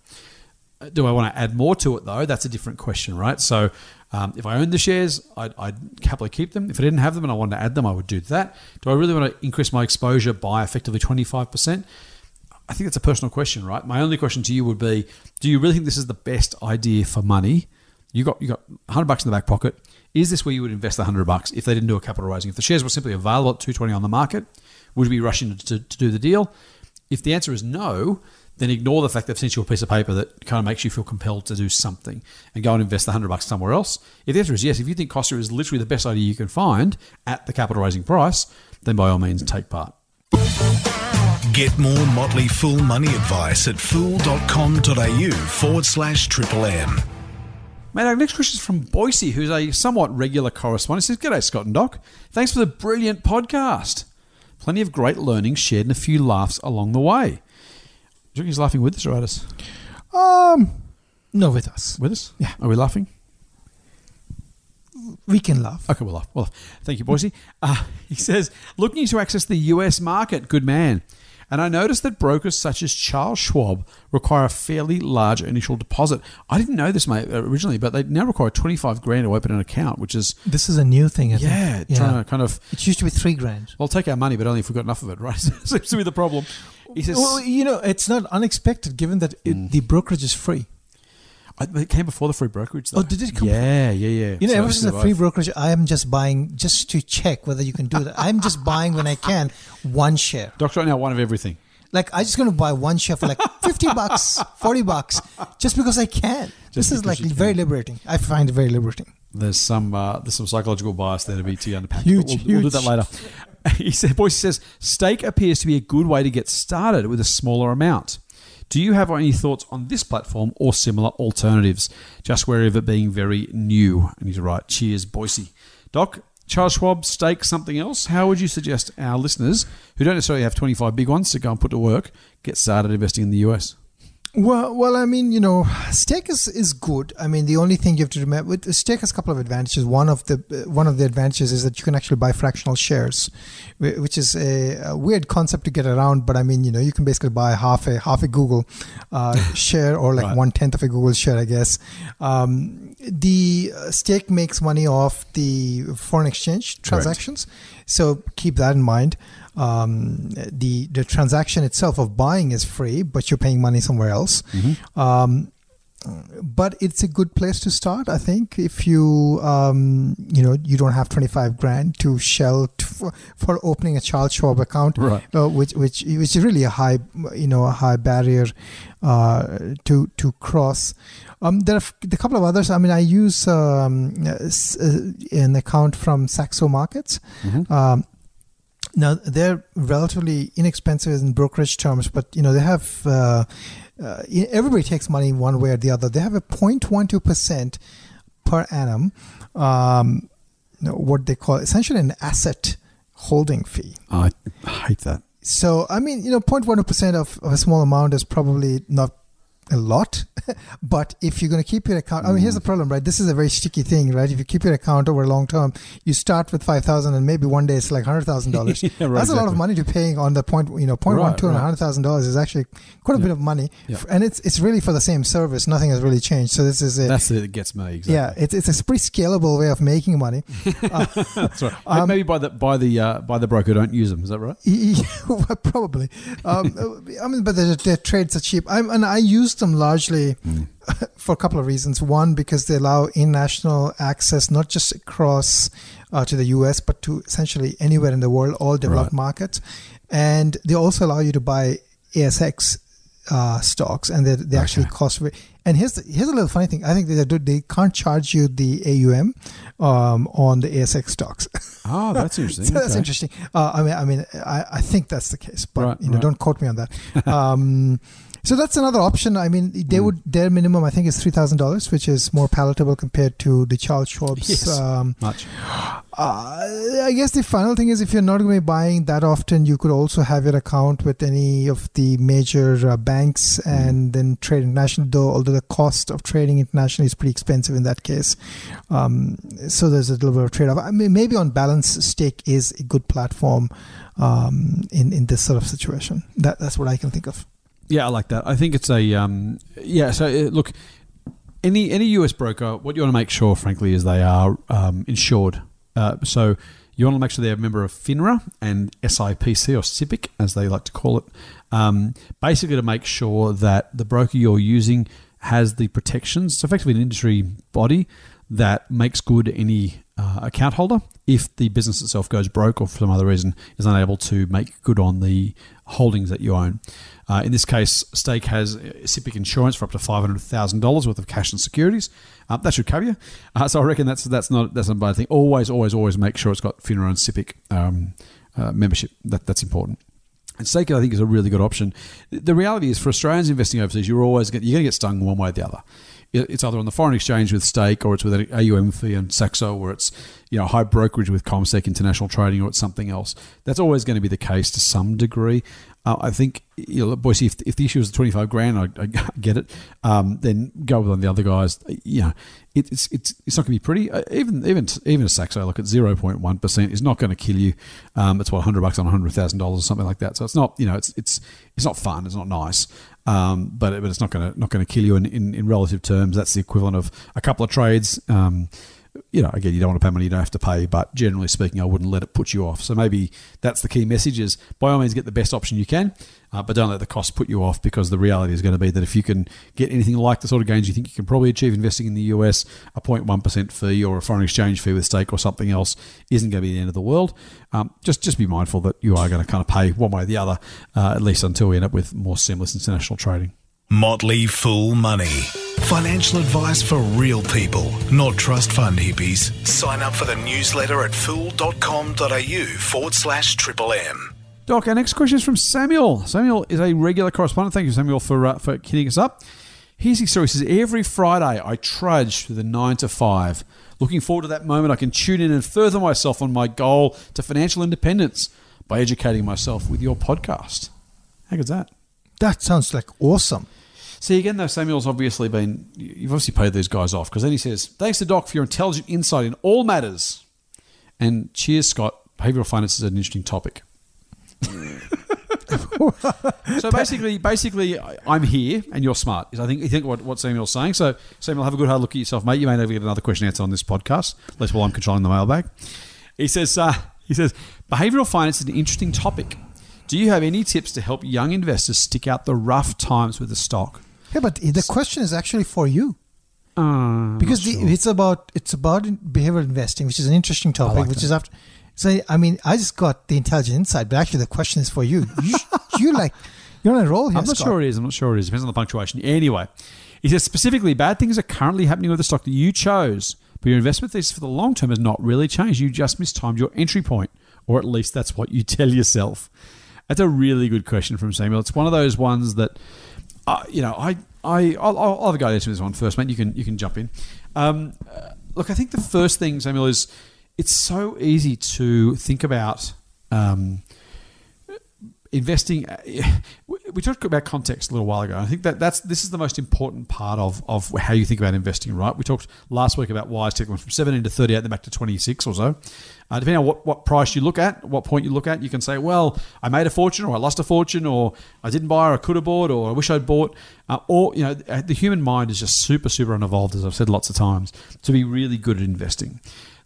Uh, Do I want to add more to it though? That's a different question, right? So, um, if I owned the shares, I'd, I'd happily keep them. If I didn't have them and I wanted to add them, I would do that. Do I really want to increase my exposure by effectively twenty five percent? I think that's a personal question, right? My only question to you would be: Do you really think this is the best idea for money? You got you got hundred bucks in the back pocket. Is this where you would invest the hundred bucks if they didn't do a capital raising? If the shares were simply available at two twenty on the market, would you be rushing to, to, do the deal? If the answer is no, then ignore the fact they've sent you a piece of paper that kind of makes you feel compelled to do something and go and invest the hundred bucks somewhere else. If the answer is yes, if you think Costa is literally the best idea you can find at the capital raising price, then by all means take part. Get more Motley Fool money advice at fool.com.au forward slash triple M. Mate, our next question is from Boise, who's a somewhat regular correspondent. He says, G'day, Scott and Doc. Thanks for the brilliant podcast. Plenty of great learning shared and a few laughs along the way. Do you think he's laughing with us or at us? Um, no, with us. With us? Yeah. Are we laughing? We can laugh. Okay, we'll laugh. Well, thank you, Boise. Uh, he says, looking to access the US market, good man. And I noticed that brokers such as Charles Schwab require a fairly large initial deposit. I didn't know this, mate, originally, but they now require 25 grand to open an account, which is, This is a new thing. I think. yeah, trying to kind of, It used to be three grand. well, take our money, but only if we've got enough of it, right? Seems to be the problem. He says, Well, you know, it's not unexpected given that it, Mm. the brokerage is free. I- it came before the free brokerage, though. Oh, did it come- Yeah, yeah, yeah. You know, So ever since the both. free brokerage, I am just buying just to check whether you can do that. I'm just buying when I can one share. Doctor, right now, one of everything. Like I just gonna buy one share for like fifty bucks, forty bucks, just because I can. this is like you can. very liberating. I find it very liberating. There's some uh, there's some psychological bias there to be to unpack. Huge, We'll, we'll do that later. He said, Boyce says, stake appears to be a good way to get started with a smaller amount. Do you have any thoughts on this platform or similar alternatives? Just wary of it being very new. And he's right. Cheers, Boise. Doc, Charles Schwab, stake, something else. How would you suggest our listeners who don't necessarily have 25 big ones to go and put to work get started investing in the US? Well, well, I mean, you know, stake is, is good. I mean, the only thing you have to remember, with stake has a couple of advantages. One of the uh, one of the advantages is that you can actually buy fractional shares, which is a, a weird concept to get around. But I mean, you know, you can basically buy half a half a Google uh, share or like Right. one tenth of a Google share, I guess. Um, the uh, stake makes money off the foreign exchange transactions, so keep that in mind. Um, the the transaction itself of buying is free, but you're paying money somewhere else. Um, but it's a good place to start, I think. If you um, you know you don't have twenty five grand to shell t- for, for opening a Charles Schwab account, Right. uh, which which which is really a high you know a high barrier uh, to to cross. Um, there are a couple of others. I mean, I use um, uh, an account from Saxo Markets. Um, now they're relatively inexpensive in brokerage terms, but you know they have uh, uh, everybody takes money one way or the other. They have a 0.12 percent per annum, um, you know, what they call essentially an asset holding fee. I hate that. So I mean, you know, 0.12 percent of, of a small amount is probably not a lot, but if you're going to keep your account, I mean, here's the problem, right? This is a very sticky thing, right? If you keep your account over a long term, you start with five thousand, and maybe one day it's like hundred thousand dollars. Yeah, right, That's a lot of money to paying on the point, you know, point one Right, two and hundred thousand dollars is actually quite a Yeah. bit of money, Yeah. And it's it's really for the same service. Nothing has really changed. So this is a That's it gets me. Exactly. yeah, it's it's a pretty scalable way of making money. That's right. Um, Maybe by the by the uh, by the broker don't use them. Is that right? Yeah, probably. Um, I mean, but their, their trades are cheap. I'm, and I use them largely for a couple of reasons. One, because they allow international access, not just across uh, to the US, but to essentially anywhere in the world, all developed Right. markets. And they also allow you to buy ASX uh, stocks, and they, they actually cost. And here's the, here's a little funny thing. I think they do, they can't charge you the AUM um, on the ASX stocks. Oh, that's interesting. So that's Okay. interesting. Uh, I mean, I mean, I, I think that's the case, but Right, you know, right. don't quote me on that. Um, so that's another option. I mean, they Hmm. would their minimum, I think, is three thousand dollars, which is more palatable compared to the Charles Schwab's. Yes. Um, Much. uh, I guess the final thing is, if you're not going to be buying that often, you could also have your account with any of the major uh, banks Hmm. and then trade international. Though, although the cost of trading internationally is pretty expensive in that case, um, so there's a little bit of trade-off. I mean, maybe on balance, stake is a good platform um, in in this sort of situation. That that's what I can think of. Yeah, I like that. I think it's a um, yeah. So uh, look, any any US broker, what you want to make sure, frankly, is they are um, insured. Uh, so you want to make sure they're a member of FINRA and SIPC or SIPC, as they like to call it. Um, basically, to make sure that the broker you're using has the protections. It's effectively an industry body that makes good any uh, account holder if the business itself goes broke or for some other reason is unable to make good on the holdings that you own. Uh, in this case, Stake has SIPC insurance for up to five hundred thousand dollars worth of cash and securities. Uh, that should cover you. Uh, so I reckon that's that's not that's not a bad thing. Always, always, always make sure it's got FINRA and SIPC um, uh, membership. That that's important. And stake, I think, is a really good option. The reality is, for Australians investing overseas, you're always get, you're going to get stung one way or the other. It's either on the foreign exchange with stake, or it's with an AUM fee and Saxo, or it's you know high brokerage with CommSec International Trading, or it's something else. That's always going to be the case to some degree. Uh, I think, you know, Boise, if, if the issue is 25 grand, I, I get it. Um, then go with one of the other guys. You know, it, it's it's it's not going to be pretty. Uh, even even even a Saxo, look at 0.1 percent is not going to kill you. Um, it's what 100 bucks on 100 thousand dollars or something like that. So it's not you know it's it's it's not fun. It's not nice. Um, but but it's not going to not going to kill you in, in, in relative terms. That's the equivalent of a couple of trades. Um, you know, again, you don't want to pay money you don't have to pay, but generally speaking, I wouldn't let it put you off. So maybe that's the key message: is by all means get the best option you can, uh, but don't let the cost put you off because the reality is going to be that if you can get anything like the sort of gains you think you can probably achieve investing in the US, a 0.1 percent fee or a foreign exchange fee with stake or something else isn't going to be the end of the world. Um, just just be mindful that you are going to kind of pay one way or the other, uh, at least until we end up with more seamless international trading. Motley Fool Money. Financial advice for real people, not trust fund hippies. Sign up for the newsletter at fool.com.au forward slash triple M. Doc, our next question is from Samuel. Samuel is a regular correspondent. Thank you, Samuel, for uh, for hitting us up. Here's his story. He says, Every Friday I trudge through the nine to five, looking forward to that moment I can tune in and further myself on my goal to financial independence by educating myself with your podcast. How good's that? That sounds like awesome. See, again, though, Samuel's obviously been, you've obviously paid these guys off because then he says, Thanks to Doc for your intelligent insight in all matters. And cheers, Scott. Behavioral finance is an interesting topic. so basically, basically, I'm here and you're smart. Is I think you think what, what Samuel's saying. So Samuel, have a good hard look at yourself, mate. You may never get another question answered on this podcast, unless while I'm controlling the mailbag. He says, uh, he says, behavioral finance is an interesting topic. Do you have any tips to help young investors stick out the rough times with the stock? Yeah, but the question is actually for you Uh, because the, it's about it's about behavioral investing, which is an interesting topic. like which that. is after. So I mean, I just got the intelligent insight, but actually the question is for you. You, you like you're on a roll here. I'm not Scott. sure it is. I'm not sure it is. Depends on the punctuation. Anyway, he says specifically, bad things are currently happening with the stock that you chose, but your investment thesis for the long term has not really changed. You just mistimed your entry point, or at least that's what you tell yourself. That's a really good question from Samuel. It's one of those ones that, uh, you know, I, I, I'll, I'll have a go at this one first, mate. You can, you can jump in. Um, uh, look, I think the first thing, Samuel, is it's so easy to think about. Um, investing we talked about context a little while ago i think that that's this is the most important part of of how you think about investing right? We talked last week about WiseTech went from 17 to 38 then back to 26 or so. Uh, depending on what, what price you look at what point you look at you can say well i made a fortune or i lost a fortune or i didn't buy or i could have bought or i wish i'd bought. Uh, or you know the human mind is just super super unevolved as i've said lots of times to be really good at investing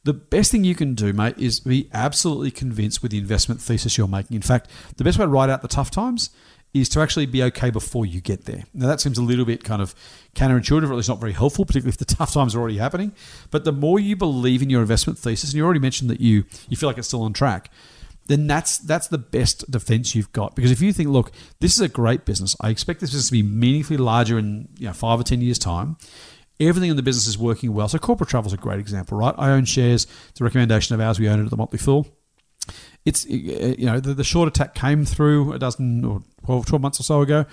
the best thing you can do, mate, is be absolutely convinced with the investment thesis you're making. In fact, the best way to ride out the tough times is to actually be okay before you get there. Now, that seems a little bit kind of counterintuitive, or at least not very helpful, particularly if the tough times are already happening. But the more you believe in your investment thesis, and you already mentioned that you, you feel like it's still on track, then that's that's the best defense you've got. Because if you think, look, this is a great business, I expect this business to be meaningfully larger in you know, five or ten years' time. Everything in the business is working well. So corporate travel is a great example, right? I own shares. It's a recommendation of ours. We own it at the Motley Fool. It's uh, you know the, the short attack came through a dozen or 12, 12 months or so ago,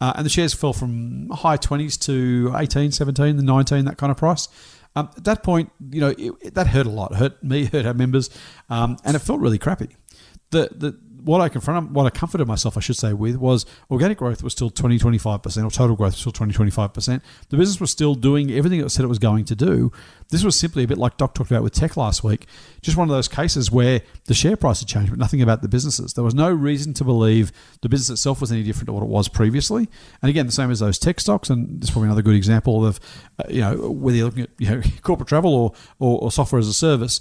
uh, and the shares fell from high twenties to 18, 17, the nineteen that kind of price. Um, at that point, you know it, it- that hurt a lot. It hurt me, hurt our members, um, and it felt really crappy. The the what I confronted, what I comforted myself, I should say, with was organic growth was still 20, 25%, or total growth was still 20, 25%. The business was still doing everything it said it was going to do. This was simply a bit like Doc talked about with tech last week, just one of those cases where the share price had changed, but nothing about the businesses. There was no reason to believe the business itself was any different to what it was previously. And again, the same as those tech stocks, and this is probably another good example of, uh, you know, whether you're looking at you know corporate travel or, or, or software as a service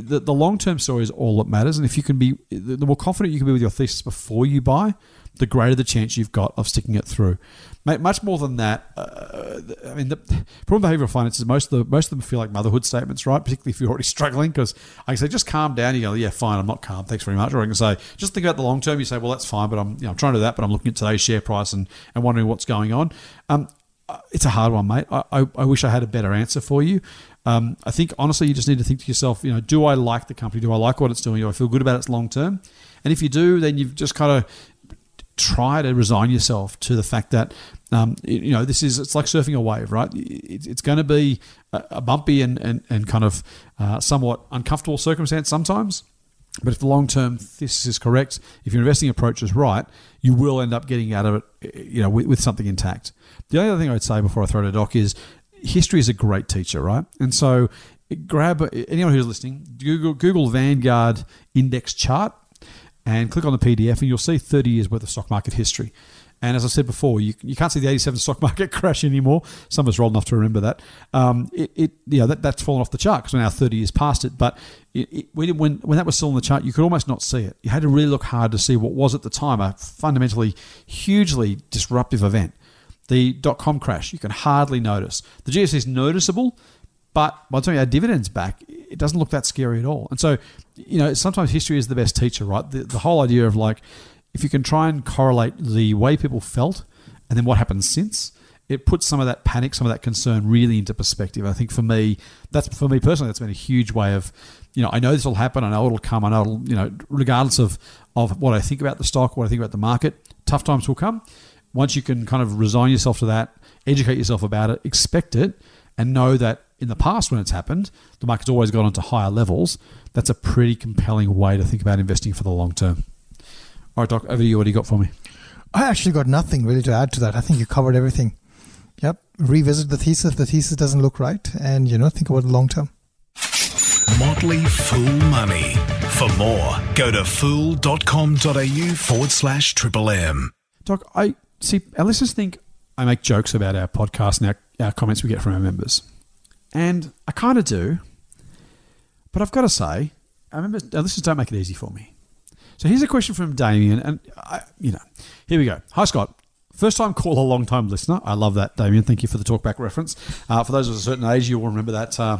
the, the long term story is all that matters. And if you can be, the more confident you can be with your thesis before you buy, the greater the chance you've got of sticking it through. Mate, much more than that. Uh, I mean, the problem with behavioral finance is most of the most of them feel like motherhood statements, right? Particularly if you're already struggling, because I can say just calm down. You go, yeah, fine, I'm not calm, thanks very much. Or I can say just think about the long term. You say, well, that's fine, but I'm you know I'm trying to do that, but I'm looking at today's share price and and wondering what's going on. Um, uh, it's a hard one, mate. I, I, I wish I had a better answer for you. Um, I think honestly, you just need to think to yourself, you know, do I like the company? Do I like what it's doing? Do I feel good about its long term? And if you do, then you've just kind of try to resign yourself to the fact that um, you know this is it's like surfing a wave, right? It's going to be a a bumpy and and, and kind of uh, somewhat uncomfortable circumstance sometimes. But if the long term thesis is correct, if your investing approach is right, you will end up getting out of it, you know, with, with something intact. The only other thing I'd say before I throw to Doc is history is a great teacher, right? And so grab anyone who's listening, Google Google Vanguard index chart and click on the PDF, and you'll see 30 years worth of stock market history. And as I said before, you, you can't see the 87 stock market crash anymore. Some of us are old enough to remember that. Um, it, it you know, that, that's fallen off the chart because we're now 30 years past it. But it, it, when, when, when that was still on the chart, you could almost not see it. You had to really look hard to see what was at the time a fundamentally, hugely disruptive event. The dot com crash, you can hardly notice. The GFC is noticeable, but by the time you add dividends back, it doesn't look that scary at all. And so, you know, sometimes history is the best teacher, right? The, the whole idea of like, if you can try and correlate the way people felt and then what happened since, it puts some of that panic, some of that concern really into perspective. I think for me, that's for me personally, that's been a huge way of, you know, I know this will happen. I know it'll come. I know it'll, you know, regardless of, of what I think about the stock, what I think about the market, tough times will come once you can kind of resign yourself to that, educate yourself about it, expect it, and know that in the past when it's happened, the market's always gone on to higher levels. That's a pretty compelling way to think about investing for the long term. All right, Doc, over to you. What do you got for me? I actually got nothing really to add to that. I think you covered everything. Yep. Revisit the thesis. The thesis doesn't look right, and you know, think about the long term. Motley Fool Money. For more, go to fool.com.au forward slash triple M. Doc, I see our listeners think I make jokes about our podcast and our, our comments we get from our members. And I kind of do. But I've got to say, our, members, our listeners don't make it easy for me. So here's a question from Damien. And, I, you know, here we go. Hi, Scott. First time caller, long time listener. I love that, Damien. Thank you for the talkback reference. Uh, for those of a certain age, you will remember that. Uh,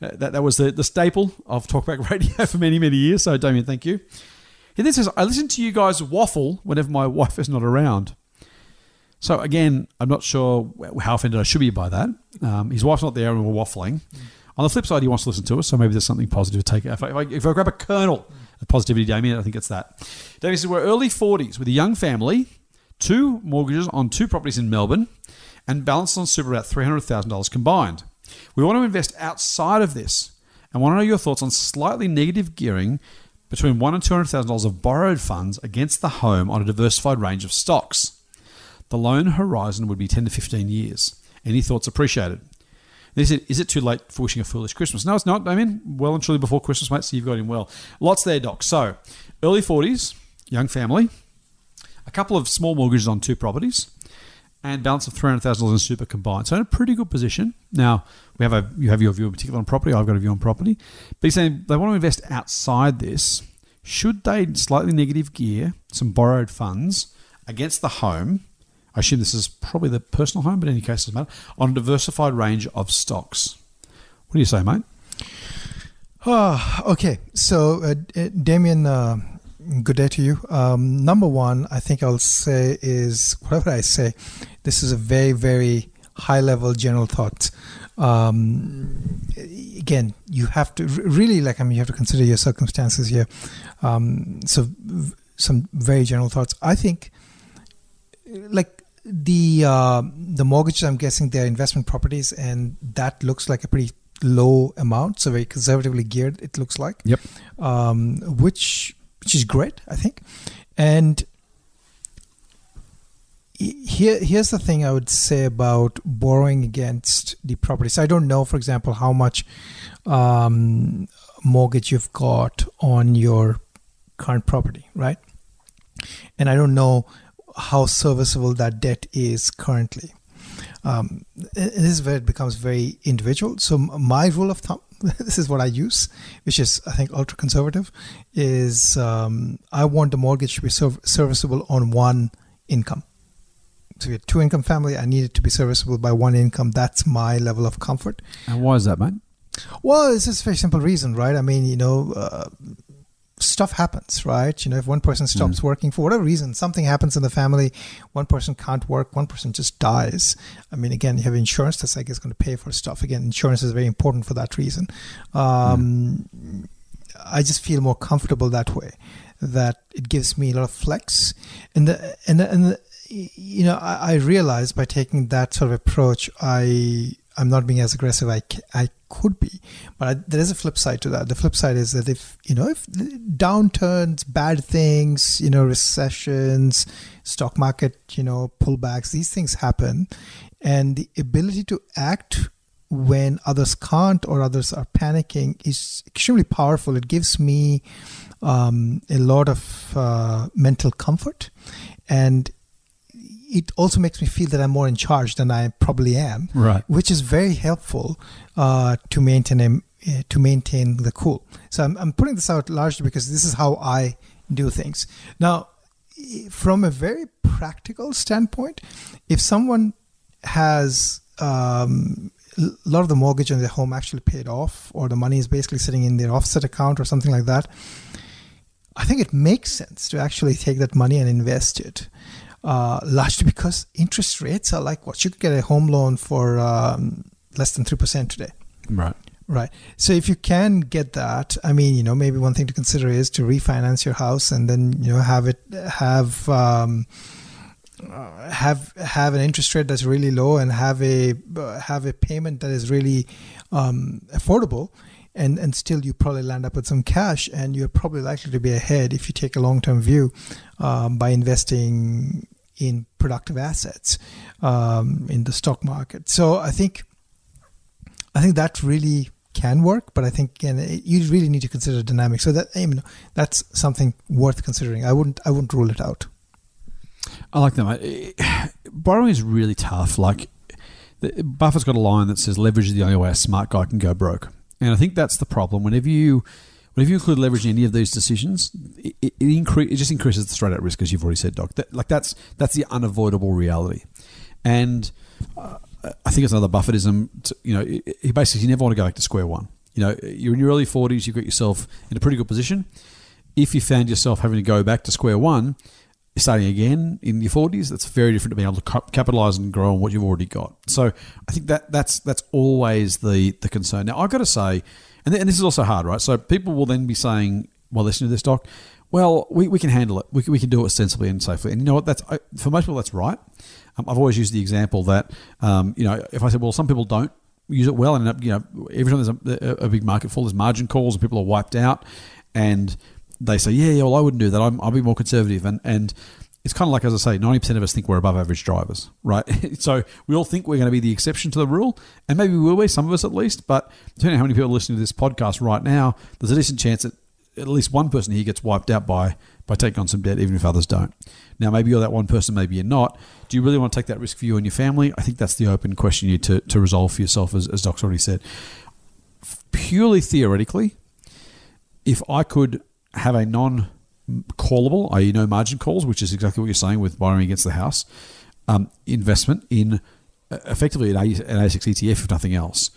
that, that was the, the staple of talkback radio for many, many years. So, Damien, thank you. He then says, I listen to you guys waffle whenever my wife is not around. So again, I'm not sure how offended I should be by that. Um, his wife's not there and we're waffling. On the flip side, he wants to listen to us, so maybe there's something positive to take. If I, if I, if I grab a kernel of positivity, Damien, I think it's that. Damien says we're early 40s with a young family, two mortgages on two properties in Melbourne, and balance on super about $300,000 combined. We want to invest outside of this and want to know your thoughts on slightly negative gearing between one and two hundred thousand dollars of borrowed funds against the home on a diversified range of stocks. The loan horizon would be ten to fifteen years. Any thoughts appreciated? Is it too late for wishing a foolish Christmas? No, it's not, I mean, Well and truly before Christmas, mate, so you've got him well. Lots there, Doc. So, early 40s, young family, a couple of small mortgages on two properties, and balance of $300,000 in super combined. So, in a pretty good position. Now, we have a you have your view in particular on property. I've got a view on property. But he's saying they want to invest outside this. Should they slightly negative gear some borrowed funds against the home? I assume this is probably the personal home, but in any case, it doesn't matter. On a diversified range of stocks. What do you say, mate? Ah, okay. So, uh, Damien, uh, good day to you. Um, number one, I think I'll say is whatever I say, this is a very, very high level general thought. Um, again, you have to really like, I mean, you have to consider your circumstances here. Um, so, v- some very general thoughts. I think, like, the uh, the mortgages, I'm guessing they're investment properties, and that looks like a pretty low amount, so very conservatively geared. It looks like, Yep. um, which which is great, I think. And here here's the thing I would say about borrowing against the property. So I don't know, for example, how much um, mortgage you've got on your current property, right? And I don't know how serviceable that debt is currently. Um, this is where it becomes very individual. So my rule of thumb, this is what I use, which is I think ultra conservative, is um, I want the mortgage to be serv- serviceable on one income. So we have two income family. I need it to be serviceable by one income. That's my level of comfort. And why is that, mate? Well, it's just a very simple reason, right? I mean, you know, uh, stuff happens, right? You know, if one person stops working for whatever reason, something happens in the family, one person can't work, one person just dies. I mean, again, you have insurance that's, I guess, going to pay for stuff. Again, insurance is very important for that reason. Um, I just feel more comfortable that way. That it gives me a lot of flex, and the and the, and the, you know I, I realize by taking that sort of approach, I I'm not being as aggressive I I could be, but I, there is a flip side to that. The flip side is that if you know if downturns, bad things, you know recessions, stock market, you know pullbacks, these things happen, and the ability to act when others can't or others are panicking is extremely powerful. It gives me um, a lot of uh, mental comfort, and it also makes me feel that I'm more in charge than I probably am, Right. which is very helpful uh, to maintain a, uh, to maintain the cool. So I'm, I'm putting this out largely because this is how I do things. Now, from a very practical standpoint, if someone has um, a lot of the mortgage on their home actually paid off, or the money is basically sitting in their offset account or something like that, I think it makes sense to actually take that money and invest it. Uh, largely because interest rates are like what you could get a home loan for um, less than 3% today. Right. Right. So if you can get that, I mean, you know, maybe one thing to consider is to refinance your house and then, you know, have it have um, uh, have have an interest rate that's really low and have a uh, have a payment that is really um, affordable, and and still you probably land up with some cash, and you're probably likely to be ahead if you take a long term view um, by investing in productive assets um, in the stock market. So I think I think that really can work, but I think again you really need to consider dynamics. So that that's something worth considering. I wouldn't I wouldn't rule it out. I like that. Borrowing is really tough. Like, Buffett's got a line that says leverage is the only way a smart guy can go broke. And I think that's the problem. Whenever you whenever you include leverage in any of these decisions, it, it, incre- it just increases the straight out risk, as you've already said, Doc. That, like that's that's the unavoidable reality. And uh, I think it's another Buffettism. To, you know, he basically you never want to go back to square one. You know, you're in your early 40s, you've got yourself in a pretty good position. If you found yourself having to go back to square one, starting again in your 40s, that's very different to being able to capitalize and grow on what you've already got. So I think that that's that's always the the concern. Now I've got to say, and, th- and this is also hard, right? So people will then be saying, "Well, listen to this doc. Well, we, we can handle it. We can, we can do it sensibly and safely." And you know what? That's for most people, that's right. Um, I've always used the example that um, you know if I said, "Well, some people don't." Use it well, and you know, every time there's a, a big market fall, there's margin calls, and people are wiped out. And they say, yeah, yeah, well, I wouldn't do that. I'm, I'll be more conservative. And, and it's kind of like, as I say, 90% of us think we're above average drivers, right? so we all think we're going to be the exception to the rule. And maybe we will be, some of us at least. But depending on how many people are listening to this podcast right now, there's a decent chance that at least one person here gets wiped out by, by taking on some debt, even if others don't. Now, maybe you're that one person, maybe you're not. Do you really want to take that risk for you and your family? I think that's the open question you to, to resolve for yourself, as, as Doc's already said. Purely theoretically, if I could have a non callable, i.e., no margin calls, which is exactly what you're saying with borrowing against the house, um, investment in uh, effectively an, ASX ETF, if nothing else.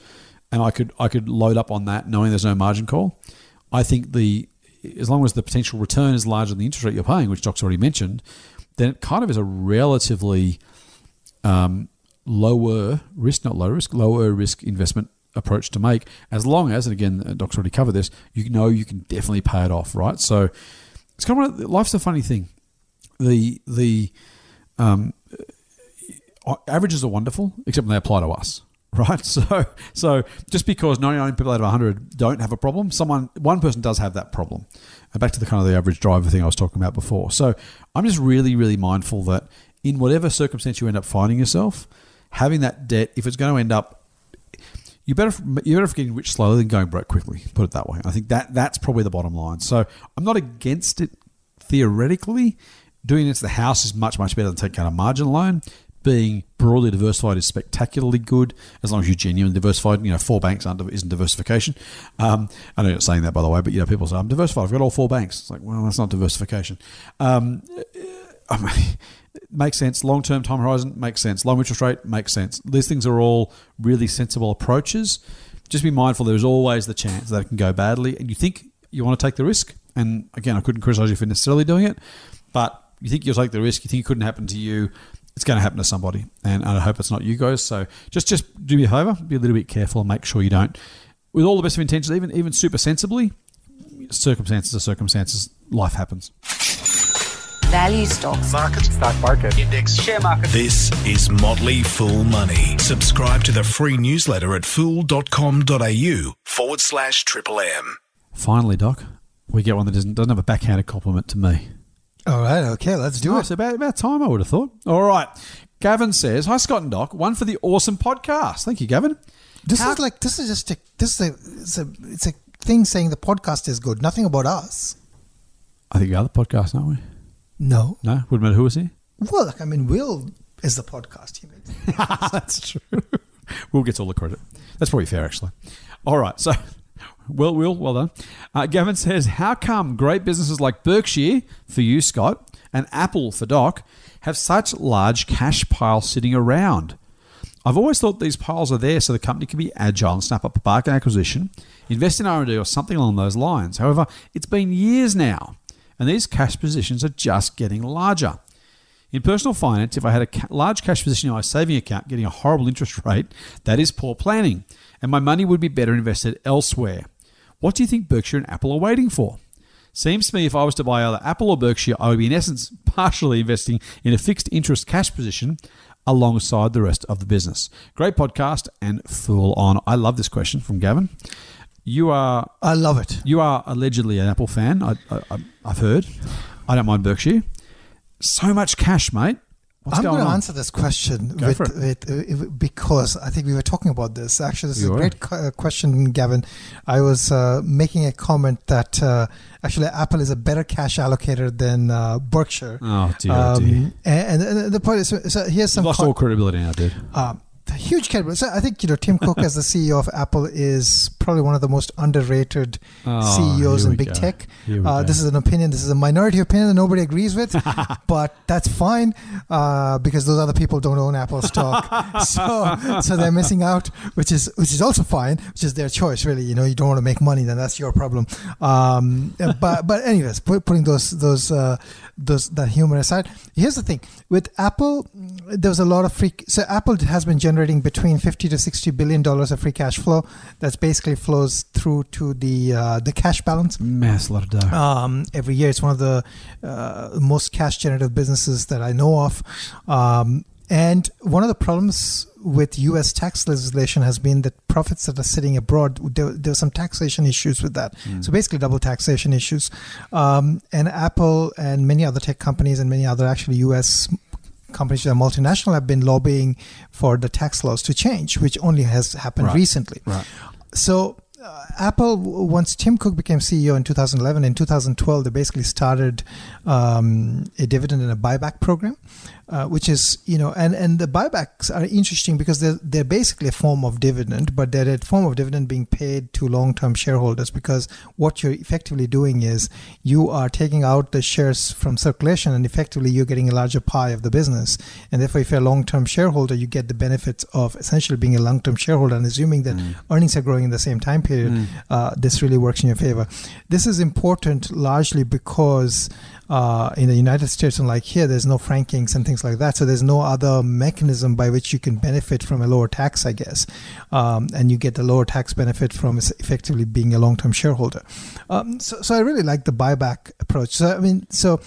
And I could I could load up on that knowing there's no margin call. I think the as long as the potential return is larger than the interest rate you're paying, which Doc's already mentioned, then it kind of is a relatively um, lower risk, not low risk, lower risk investment approach to make, as long as, and again, uh, Doc's already covered this, you know you can definitely pay it off, right? So it's kind of life's a funny thing. The the um, uh, averages are wonderful, except when they apply to us, right? So so just because 99 people out of 100 don't have a problem, someone one person does have that problem. And back to the kind of the average driver thing I was talking about before. So I'm just really really mindful that in whatever circumstance you end up finding yourself, having that debt, if it's going to end up you better you better getting rich slowly than going broke quickly. Put it that way. I think that that's probably the bottom line. So I'm not against it theoretically. Doing it to the house is much much better than taking out a margin loan. Being broadly diversified is spectacularly good as long as you're genuinely diversified. You know, four banks aren't, isn't diversification. Um, I know you're saying that by the way, but you know, people say I'm diversified. I've got all four banks. It's like, well, that's not diversification. Um, I mean, makes sense. Long term time horizon makes sense. Low interest rate makes sense. These things are all really sensible approaches. Just be mindful there's always the chance that it can go badly, and you think you want to take the risk. And again, I couldn't criticize you for necessarily doing it, but you think you'll take the risk. You think it couldn't happen to you. It's going to happen to somebody, and I hope it's not you guys. So just just do me a favor, be a little bit careful, and make sure you don't, with all the best of intentions, even even super sensibly. Circumstances are circumstances. Life happens value stocks, market, stock market, index, share market. This is Motley Fool Money. Subscribe to the free newsletter at fool.com.au forward slash triple M. Finally, Doc, we get one that doesn't, doesn't have a backhanded compliment to me. All right, okay, let's do nice. it. About, about time, I would have thought. All right. Gavin says, Hi, Scott and Doc. One for the awesome podcast. Thank you, Gavin. This How- is like, this is just a, this is a, it's a, it's a thing saying the podcast is good, nothing about us. I think you are the podcast, aren't we? No. No? Wouldn't matter who was here? Well, like, I mean, Will is the podcast. He makes That's true. Will gets all the credit. That's probably fair, actually. All right. So, Will, Will, well done. Uh, Gavin says, How come great businesses like Berkshire, for you, Scott, and Apple, for Doc, have such large cash piles sitting around? I've always thought these piles are there so the company can be agile and snap up a bargain acquisition, invest in R&D or something along those lines. However, it's been years now and these cash positions are just getting larger. In personal finance, if I had a large cash position in my saving account getting a horrible interest rate, that is poor planning, and my money would be better invested elsewhere. What do you think Berkshire and Apple are waiting for? Seems to me if I was to buy either Apple or Berkshire, I would be in essence partially investing in a fixed interest cash position alongside the rest of the business. Great podcast and full on. I love this question from Gavin. You are I love it. you are allegedly an Apple fan. I, I, I've heard. I don't mind Berkshire. So much cash, mate. What's I'm going going to on? answer this question Go with, with, uh, because I think we were talking about this. Actually, this You is a great co- uh, question, Gavin. I was uh, making a comment that uh, actually Apple is a better cash allocator than uh, Berkshire. Oh dear, oh dear. Um, and, and the point is, so, here's some You've lost con- all credibility now, dude. um, huge category. So I think you know Tim Cook as the CEO of Apple is probably one of the most underrated Oh, CEOs in big go. tech. Uh, this is an opinion. This is a minority opinion that nobody agrees with, but that's fine uh, because those other people don't own Apple stock, so so they're missing out, which is which is also fine, which is their choice. Really, you know, you don't want to make money, then that's your problem. Um, but but anyways, put, putting those those uh, those that humor aside, here's the thing with Apple. There was a lot of free. So Apple has been generating between fifty to sixty billion dollars of free cash flow. That's basically flows through to the uh, the cash balance Mass lot of dough. um, every year. It's one of the uh, most cash generative businesses that I know of. Um, and one of the problems with U.S. tax legislation has been that profits that are sitting abroad, there, there were some taxation issues with that. So basically, double taxation issues. Um, and Apple and many other tech companies and many other actually U.S. companies that are multinational have been lobbying for the tax laws to change, which only has happened Right. recently. Right. So uh, Apple, once Tim Cook became CEO in 2011, in 2012 they basically started um, a dividend and a buyback program, uh, which is you know, and and the buybacks are interesting because they're they're basically a form of dividend, but they're a form of dividend being paid to long-term shareholders because what you're effectively doing is you are taking out the shares from circulation and effectively you're getting a larger pie of the business, and therefore if you're a long-term shareholder, you get the benefits of essentially being a long-term shareholder and assuming that earnings are growing in the same time period, uh, this really works in your favor. This is important largely because uh, in the United States, unlike here, there's no frankings and things like that. So there's no other mechanism by which you can benefit from a lower tax, I guess. Um, and you get the lower tax benefit from effectively being a long-term shareholder. Um, so, so I really like the buyback approach. So I mean, so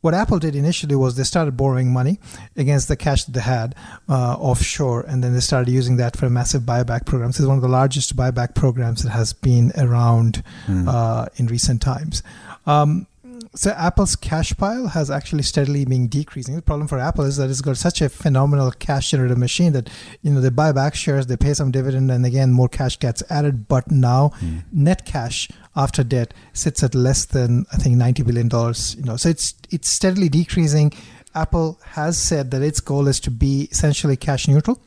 what Apple did initially was they started borrowing money against the cash that they had uh, offshore, and then they started using that for a massive buyback program. So it's one of the largest buyback programs that has been around uh, in recent times. Um, so Apple's cash pile has actually steadily been decreasing. The problem for Apple is that it's got such a phenomenal cash generative machine that you know they buy back shares, they pay some dividend, and again more cash gets added. But now net cash after debt sits at less than I think ninety billion dollars. You know, so it's it's steadily decreasing. Apple has said that its goal is to be essentially cash neutral,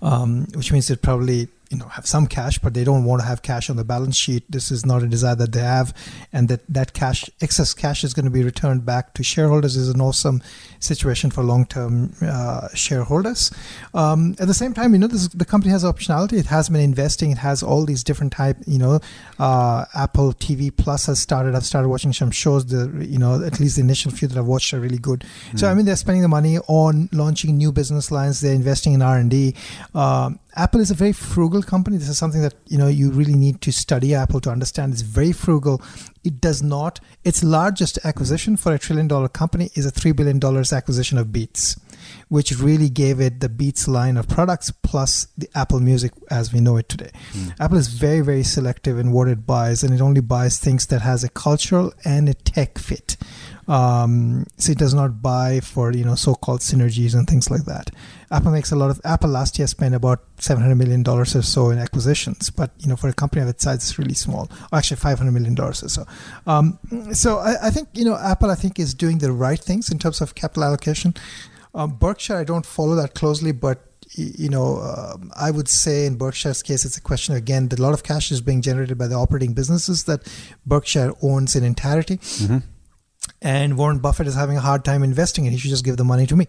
um, which means it probably you know have some cash, but they don't want to have cash on the balance sheet. This is not a desire that they have, and that that cash, excess cash, is going to be returned back to shareholders. is an awesome situation for long-term uh, shareholders. Um, at the same time, you know, this, the company has optionality. It has been investing. It has all these different type. You know, uh, Apple TV Plus has started. I've started watching some shows. The you know at least the initial few that I've watched are really good. So I mean, they're spending the money on launching new business lines. They're investing in R and D. Um, Apple is a very frugal company. This is something that you know you really need to study Apple to understand. It's very frugal. It does not. Its largest acquisition for a trillion dollar company is a three billion dollars acquisition of Beats, which really gave it the Beats line of products plus the Apple Music as we know it today. Apple is very very selective in what it buys, and it only buys things that has a cultural and a tech fit. Um, so it does not buy for you know so-called synergies and things like that. Apple makes a lot of. Apple last year spent about seven hundred million dollars or so in acquisitions, but you know for a company of its size, it's really small. Or actually, five hundred million dollars or so. Um, so I, I think you know Apple, I think is doing the right things in terms of capital allocation. Um, Berkshire, I don't follow that closely, but you know, um I would say in Berkshire's case, it's a question again. That a lot of cash is being generated by the operating businesses that Berkshire owns in entirety. And Warren Buffett is having a hard time investing, and he should just give the money to me,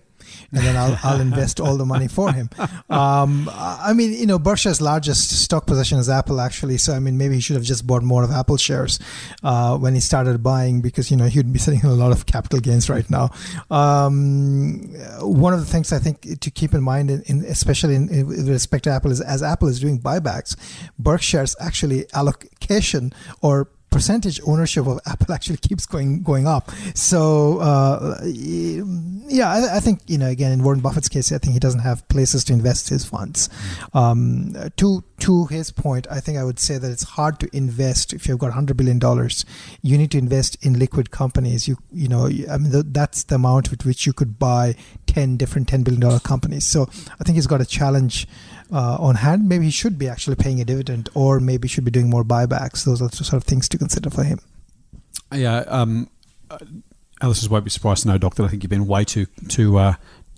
and then I'll I'll invest all the money for him. Um, I mean, you know, Berkshire's largest stock position is Apple, actually. So I mean, maybe he should have just bought more of Apple shares uh, when he started buying, because you know he'd be sitting on a lot of capital gains right now. Um, one of the things I think to keep in mind, in, in especially in, in respect to Apple, is as Apple is doing buybacks, Berkshire's actually allocation or percentage ownership of Apple actually keeps going going up. So uh, yeah, I, I, think you know again in Warren Buffett's case, I think he doesn't have places to invest his funds. Um, to to his point, I think I would say that it's hard to invest if you've got hundred billion dollars. You need to invest in liquid companies. You you know I mean that's the amount with which you could buy ten different ten billion dollar companies. So I think he's got a challenge uh, on hand, maybe he should be actually paying a dividend, or maybe should be doing more buybacks. Those are sort of things to consider for him. Yeah, um, uh, Alice won't be surprised to know, Doc, that I think you've been way too too uh,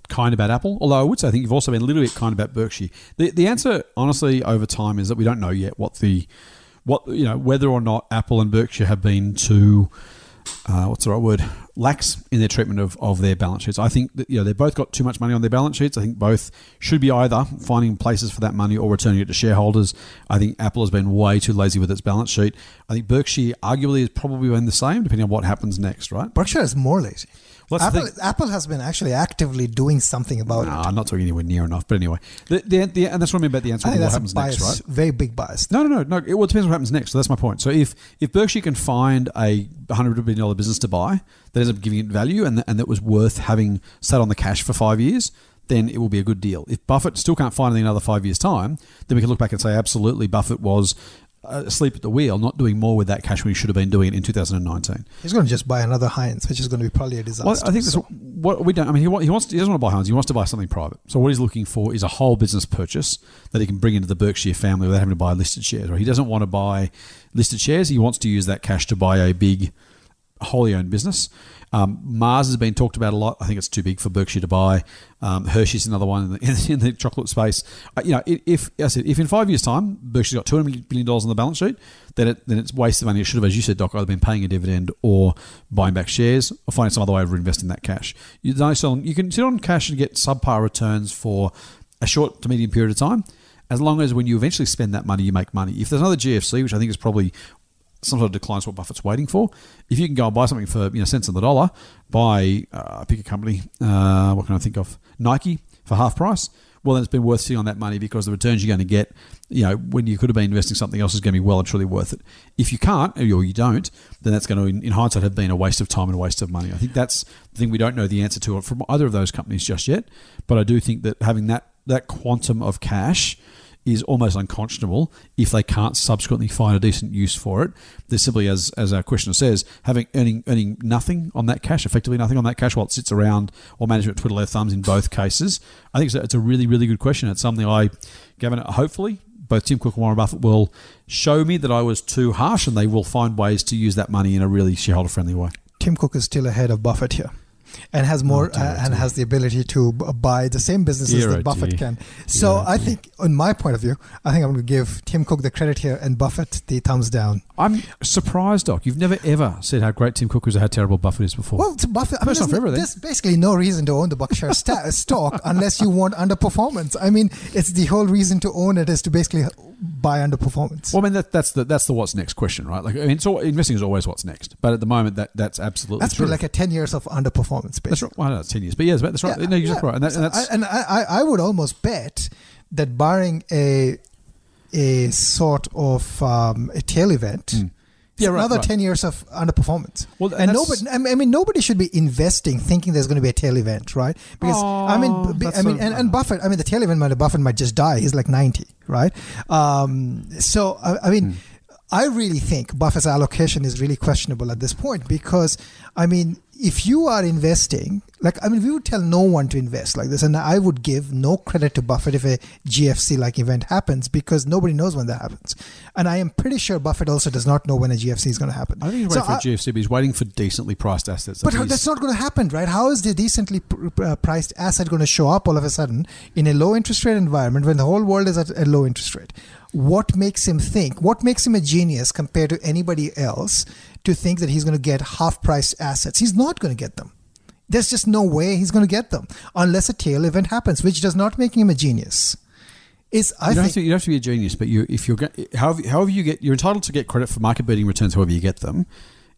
kind about Apple. Although I would say I think you've also been a little bit kind about Berkshire. The the answer, honestly, over time is that we don't know yet what the what you know whether or not Apple and Berkshire have been too uh, what's the right word lax in their treatment of, of their balance sheets. I think that you know they've both got too much money on their balance sheets. I think both should be either finding places for that money or returning it to shareholders. I think Apple has been way too lazy with its balance sheet. I think Berkshire arguably has probably been the same, depending on what happens next. Right? Berkshire is more lazy. Apple, Apple has been actually actively doing something about no, it. I'm not talking anywhere near enough. But anyway, the, the, the, and that's what I mean about the answer. I think what happens bias, next, right? Very big bias. No, no, no, no. It, well, it depends what happens next. So that's my point. So if if Berkshire can find a 100 billion dollar business to buy that ends up giving it value and and that was worth having sat on the cash for five years, then it will be a good deal. If Buffett still can't find it in another five years' time, then we can look back and say absolutely Buffett was asleep at the wheel, not doing more with that cash when he should have been doing it in 2019. He's going to just buy another Heinz, which is going to be probably a disaster. Well, I think so. what we don't. I mean, he, he wants. To, he doesn't want to buy Heinz. He wants to buy something private. So what he's looking for is a whole business purchase that he can bring into the Berkshire family without having to buy listed shares. Or he doesn't want to buy listed shares. He wants to use that cash to buy a big, wholly owned business. Um, Mars has been talked about a lot. I think it's too big for Berkshire to buy. Um, Hershey's another one in the, in the chocolate space. Uh, you know, if I said if in five years' time Berkshire's got two hundred billion dollars on the balance sheet, then it then it's waste of money. It should have, as you said, Doc, either been paying a dividend or buying back shares or finding some other way of reinvesting that cash. You. You can sit on cash and get subpar returns for a short to medium period of time as long as when you eventually spend that money, you make money. If there's another GFC, which I think is probably some sort of decline is what Buffett's waiting for. If you can go and buy something for you know cents on the dollar, buy uh, pick a company. Uh, what can I think of? Nike for half price. Well, then it's been worth sitting on that money because the returns you're going to get, you know, when you could have been investing something else is going to be well and truly worth it. If you can't or you don't, then that's going to, in, in hindsight, have been a waste of time and a waste of money. I think that's the thing we don't know the answer to from either of those companies just yet. But I do think that having that that quantum of cash is almost unconscionable if they can't subsequently find a decent use for it. They're simply, as as our questioner says, having earning earning nothing on that cash, effectively nothing on that cash while it sits around, or management twiddle their thumbs in both cases. I think it's a, it's a really really good question. It's something I, Gavin, hopefully both Tim Cook and Warren Buffett will show me that I was too harsh, and they will find ways to use that money in a really shareholder friendly way. Tim Cook is still ahead of Buffett here and has more oh, uh, and has the ability to buy the same businesses that Buffett can. So I think, in my point of view, I think I'm going to give Tim Cook the credit here and Buffett the thumbs down. I'm surprised, Doc. You've never ever said how great Tim Cook is or how terrible Buffett is before. Well, Buffett, I mean, there's, there's, basically no reason to own the Berkshire stock unless you want underperformance. I mean, it's the whole reason to own it is to basically buy underperformance. Well, I mean that, that's the that's the what's next question, right? Like, I mean, it's all, investing is always what's next, but at the moment, that that's absolutely that's true. like a ten years of underperformance. Basically. That's right. Well, no, ten years, but yeah, that's right. Yeah, no, you're yeah. right, and, that, and that's I, and I, I would almost bet that barring a a sort of um, a tail event. Mm yeah, right, another right. 10 years of underperformance. Well, and nobody, I mean, nobody should be investing thinking there's going to be a tail event, right? Because, oh, I mean, I mean, and, and, Buffett, I mean, the tail event might, Buffett might just die. He's like 90, right? Um, so, I, I mean, hmm. I really think Buffett's allocation is really questionable at this point because, I mean, if you are investing, like, I mean, we would tell no one to invest like this. And I would give no credit to Buffett if a GFC like event happens because nobody knows when that happens. And I am pretty sure Buffett also does not know when a GFC is going to happen. I think he's so waiting for I, a GFC, but he's waiting for decently priced assets. But that's not going to happen, right? How is the decently uh, priced asset going to show up all of a sudden in a low interest rate environment when the whole world is at a low interest rate? What makes him think? What makes him a genius compared to anybody else to think that he's going to get half price assets. He's not going to get them. There's just no way he's going to get them unless a tail event happens, which does not make him a genius. Is I you don't, think, to, you don't have to be a genius, but you if you're however, however you get you're entitled to get credit for market beating returns however you get them.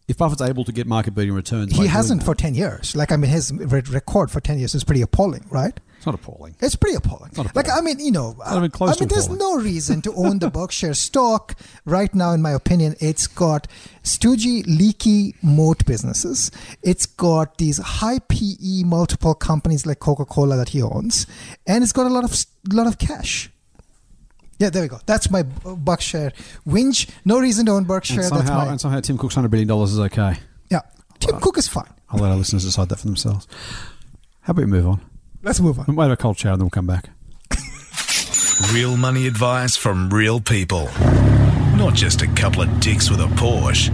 if Buffett's able to get market beating returns, he hasn't for 10 years. Like, I mean, his record for 10 years is pretty appalling, right? It's not appalling. It's pretty appalling. Not Like, I mean, you know, even close I mean, there's no reason to own the Berkshire stock right now, in my opinion. It's got stoogey, leaky moat businesses. It's got these high PE multiple companies like Coca Cola that he owns, and it's got a lot of lot of cash. Yeah, there we go. That's my Berkshire whinge. No reason to own Berkshire. And That's somehow, my and somehow Tim Cook's hundred billion dollars is okay. yeah. Tim Cook is fine. I'll let our listeners decide that for themselves. How about we move on? Let's move on. Wait have a cold shower and then we'll come back. Real money advice from real people. Not just a couple of dicks with a Porsche.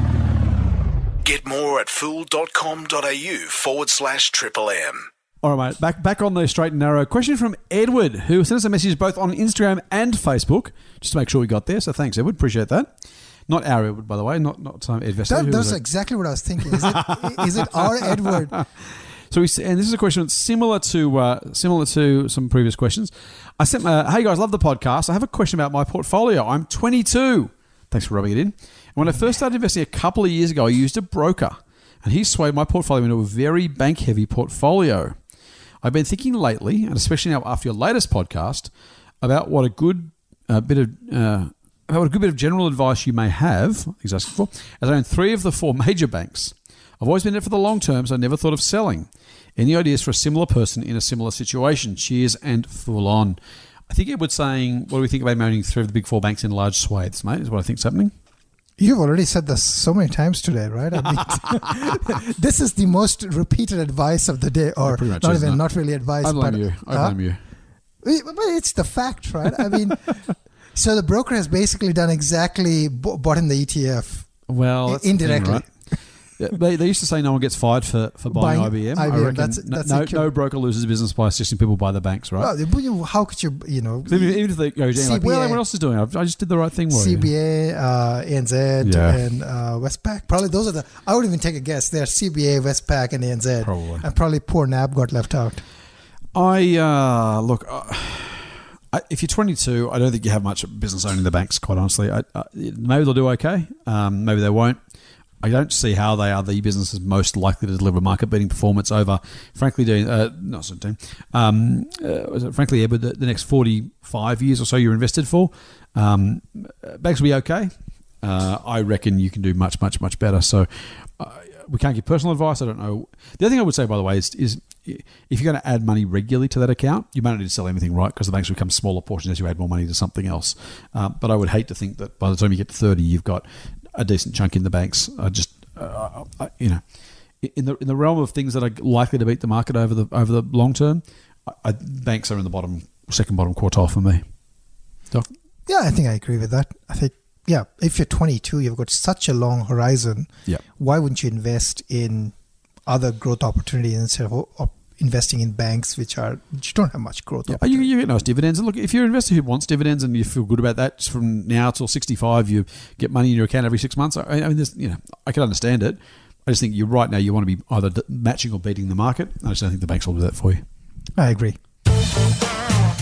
Get more at fool.com.au forward slash triple M. All right, mate. Back back on the straight and narrow. Question from Edward, who sent us a message both on Instagram and Facebook, just to make sure we got there. So thanks, Edward. Appreciate that. Not our Edward, by the way. Not not um, Ed Vesta. That, that's was exactly what I was thinking. Is it, is it our Edward? So we and this is a question that's similar to uh, similar to some previous questions. I sent my hey guys, love the podcast. I have a question about my portfolio. I'm 22. Thanks for rubbing it in. And when I first started investing a couple of years ago, I used a broker, and he swayed my portfolio into a very bank heavy portfolio. I've been thinking lately, and especially now after your latest podcast, about what a good uh, bit of uh, about a good bit of general advice you may have. He's asking for, as I own three of the four major banks. I've always been in it for the long term, so I never thought of selling. Any ideas for a similar person in a similar situation? Cheers and full on. I think Edward's saying, what do we think about owning three of the big four banks in large swathes, mate? Is what I think's happening. You've already said this so many times today, right? I mean, this is the most repeated advice of the day, or pretty much not even no? not really advice. I blame but, you. I blame you. But it's the fact, right? I mean, so the broker has basically done exactly bought in the ETF. Well, I- that's the thing, indirectly. right? Yeah, they, they used to say no one gets fired for, for buying, Buying IBM. I reckon that's- no, that's no, no broker loses business by assisting people buy the banks, right? Well, how could you, you know, even, even if they go, like, well, everyone else is doing it. I just did the right thing. CBA, uh, ANZ, Yeah. and uh, Westpac. Probably those are the. I would even take a guess. They're CBA, Westpac, and ANZ. Probably. And probably poor NAB got left out. I uh, look. Uh, I, if you're 22, I don't think you have much business owning the banks. Quite honestly, I, I, maybe they'll do okay. Um, maybe they won't. I don't see how they are the businesses most likely to deliver market-beating performance over, frankly, doing uh, not doing, um, uh, frankly, Edward, the, the next 45 years or so you're invested for. Um, banks will be okay. Uh, I reckon you can do much, much, much better. So uh, we can't give personal advice. I don't know. The other thing I would say, by the way, is, is if you're going to add money regularly to that account, you may not need to sell anything, right? Because the banks become smaller portions as you add more money to something else. Uh, but I would hate to think that by the time you get to 30, you've got a decent chunk in the banks. I just, uh, I, you know, in the in the realm of things that are likely to beat the market over the over the long term, I, I, banks are in the bottom second bottom quartile for me. Doc? Yeah, I think I agree with that. I think, yeah, if you're 22, you've got such a long horizon. Yeah. Why wouldn't you invest in other growth opportunities instead of of investing in banks, which are which don't have much growth? Yeah, you, you get nice dividends. And look, if you're an investor who wants dividends and you feel good about that, from now till 65, you get money in your account every six months. I, I mean, there's, you know, I can understand it. I just think you're right now. You want to be either matching or beating the market. I just don't think the banks will do that for you. I agree.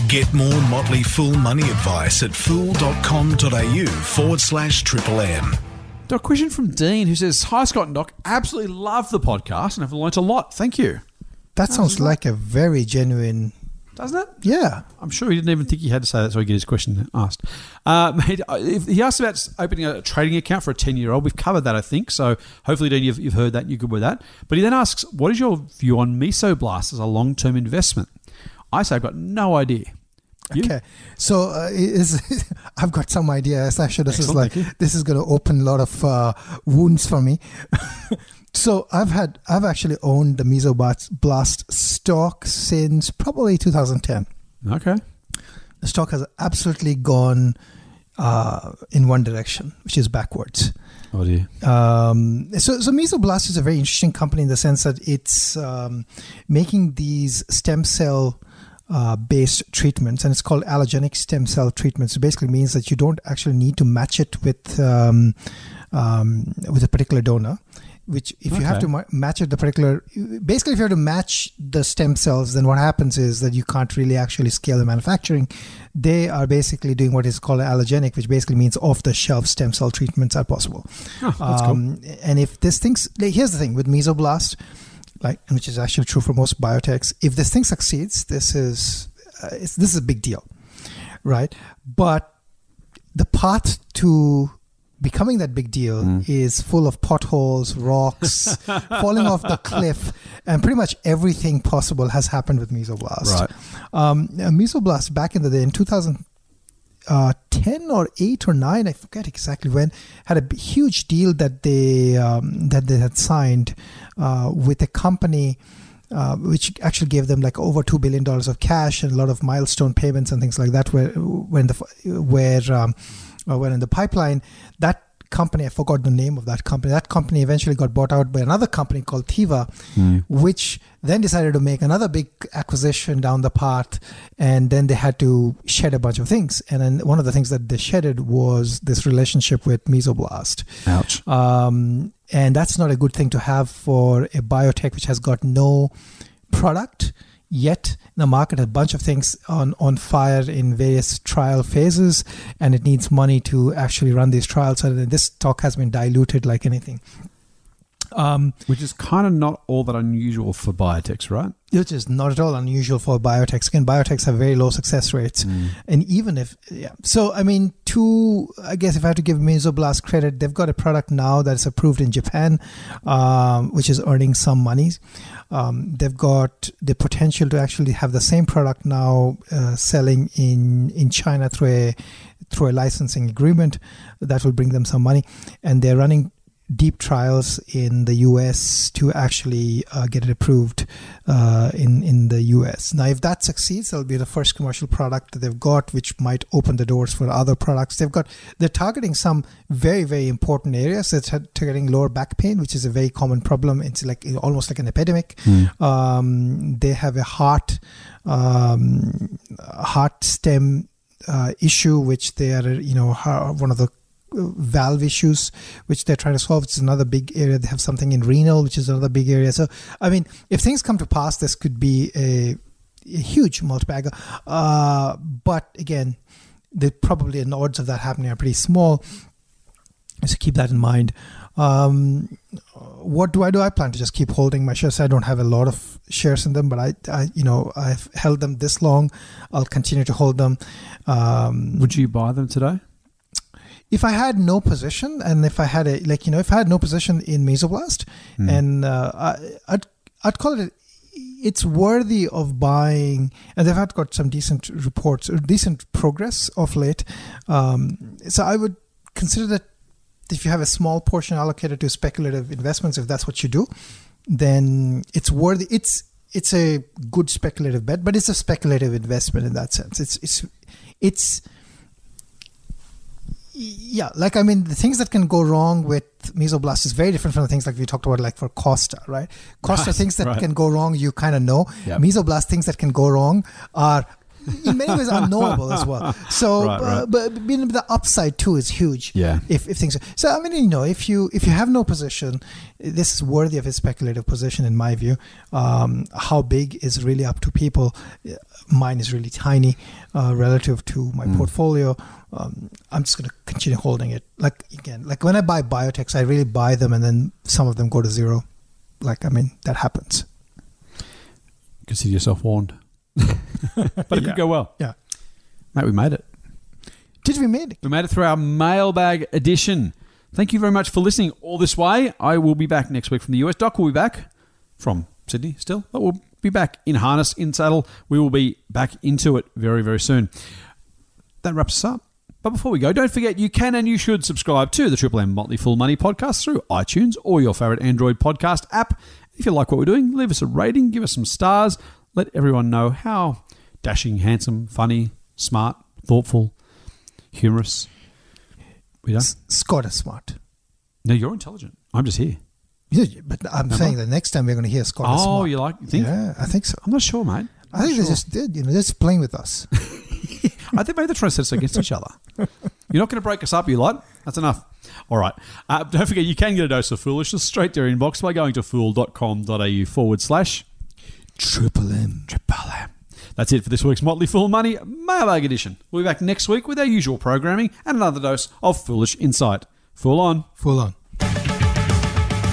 Get more Motley Fool money advice at fool.com.au forward slash triple M. Doc, question from Dean who says, "Hi Scott and Doc, absolutely love the podcast and have learnt a lot. Thank you." That sounds like a very genuine. Doesn't it? Yeah. I'm sure he didn't even think he had to say that, so he get his question asked. Uh, he asked about opening a trading account for a 10 year old. We've covered that, I think. So hopefully, Dean, you've, you've heard that. and You're good with that. But he then asks, "What is your view on Mesoblast as a long term investment?" I say I've got no idea. You? Okay, so uh, is I've got some ideas. Actually, this is like this is going to open a lot of uh, wounds for me. so I've had I've actually owned the Mesoblast Blast stock since probably 2010. Okay. The stock has absolutely gone uh, in one direction, which is backwards. Oh dear. Um, so, so Mesoblast is a very interesting company in the sense that it's um, making these stem cell uh, based treatments, and it's called allogenic stem cell treatments. It basically means that you don't actually need to match it with um, um, with a particular donor. Which if you have to ma- match it the particular basically if you have to match the stem cells then what happens is that you can't really actually scale the manufacturing. They are basically doing what is called allogenic which basically means off the shelf stem cell treatments are possible. Oh, that's cool. um, and if this thing's like, here's the thing with mesoblast like which is actually true for most biotechs if this thing succeeds this is uh, it's, this is a big deal right? But the path to becoming that big deal Mm. is full of potholes, rocks, falling off the cliff, and pretty much everything possible has happened with Mesoblast. Right. Um, uh, Mesoblast back in the day in 2010 or 8 or 9, I forget exactly when, had a huge deal that they um, that they had signed uh, with a company. Uh, which actually gave them like over two billion dollars of cash and a lot of milestone payments and things like that. Where when the where um, uh, were in the pipeline, that company I forgot the name of that company. That company eventually got bought out by another company called Teva, which then decided to make another big acquisition down the path, and then they had to shed a bunch of things. And then one of the things that they shedded was this relationship with Mesoblast. Ouch. Um, and that's not a good thing to have for a biotech which has got no product yet the market, a bunch of things on, on fire in various trial phases, and it needs money to actually run these trials. And this stock has been diluted like anything. Um, Which is kind of not all that unusual for biotechs, right? which is not at all unusual for biotechs. Again, biotechs have very low success rates, and even if yeah, so I mean, two. I guess if I have to give Mesoblast credit, they've got a product now that is approved in Japan, um, which is earning some money. Um, they've got the potential to actually have the same product now uh, selling in in China through a through a licensing agreement that will bring them some money, and they're running deep trials in the US to actually uh, get it approved uh, in in the US. Now, if that succeeds, that'll be the first commercial product that they've got, which might open the doors for other products. They've got they're targeting some very very important areas. They're targeting lower back pain, which is a very common problem. It's like almost like an epidemic. Um, they have a heart um, heart stem uh, issue, which they are you know one of the valve issues which they're trying to solve it's another big area they have something in renal which is another big area so i mean if things come to pass this could be a, a huge multibagger uh, but again the probably the odds of that happening are pretty small so keep that in mind um, what do I do? I plan to just keep holding my shares. I don't have a lot of shares in them, but I, I you know, I've held them this long. I'll continue to hold them. Um, Would you buy them today? If I had no position and if I had a like you know if I had no position in Mesoblast and uh, I, I'd I'd call it it's worthy of buying and they've had got some decent reports or decent progress of late. Um, so I would consider that if you have a small portion allocated to speculative investments if that's what you do then it's worthy it's it's a good speculative bet but it's a speculative investment in that sense. It's it's it's yeah, like I mean, the things that can go wrong with Mesoblast is very different from the things like we talked about, like for Costa, right? Costa Right, things that right. can go wrong, you kind of know. Yep. Mesoblast things that can go wrong are in many ways unknowable as well. So, Right, uh, right. but the upside too is huge. Yeah. If, if things so, I mean, you know, if you if you have no position, this is worthy of a speculative position in my view. Um, how big is really up to people. Mine is really tiny uh, relative to my Mm. portfolio. Um, I'm just going to continue holding it. Like again, like when I buy biotechs, I really buy them, and then some of them go to zero. Like I mean, that happens. Consider yourself warned. but it Yeah. could go well. Yeah. Mate, we made it. Did we made it? We made it through our mailbag edition. Thank you very much for listening all this way. I will be back next week from the US. Doc will be back from Sydney still, but we'll be back in harness, in saddle. We will be back into it very, very soon. That wraps us up. But before we go, don't forget you can and you should subscribe to the Triple M Motley Fool Money podcast through iTunes or your favorite Android podcast app. If you like what we're doing, leave us a rating, give us some stars, let everyone know how dashing, handsome, funny, smart, thoughtful, humorous. We done? S- Scott is smart. No, you're intelligent. I'm just here. Yeah, but I'm saying the next time we're going to hear Scott Oh, smart. you like? You think? Yeah, I think so. I'm not sure, mate. I think Not they just did. You know, they're just playing with us. I think maybe they're trying to set us against each other. You're not going to break us up, you lot. That's enough. All right. Uh, don't forget, you can get a dose of foolishness straight to your inbox by going to fool.com.au forward slash Triple M. Triple M. That's it for this week's Motley Fool Money Mailbag Edition. We'll be back next week with our usual programming and another dose of foolish insight. Fool on. Full on.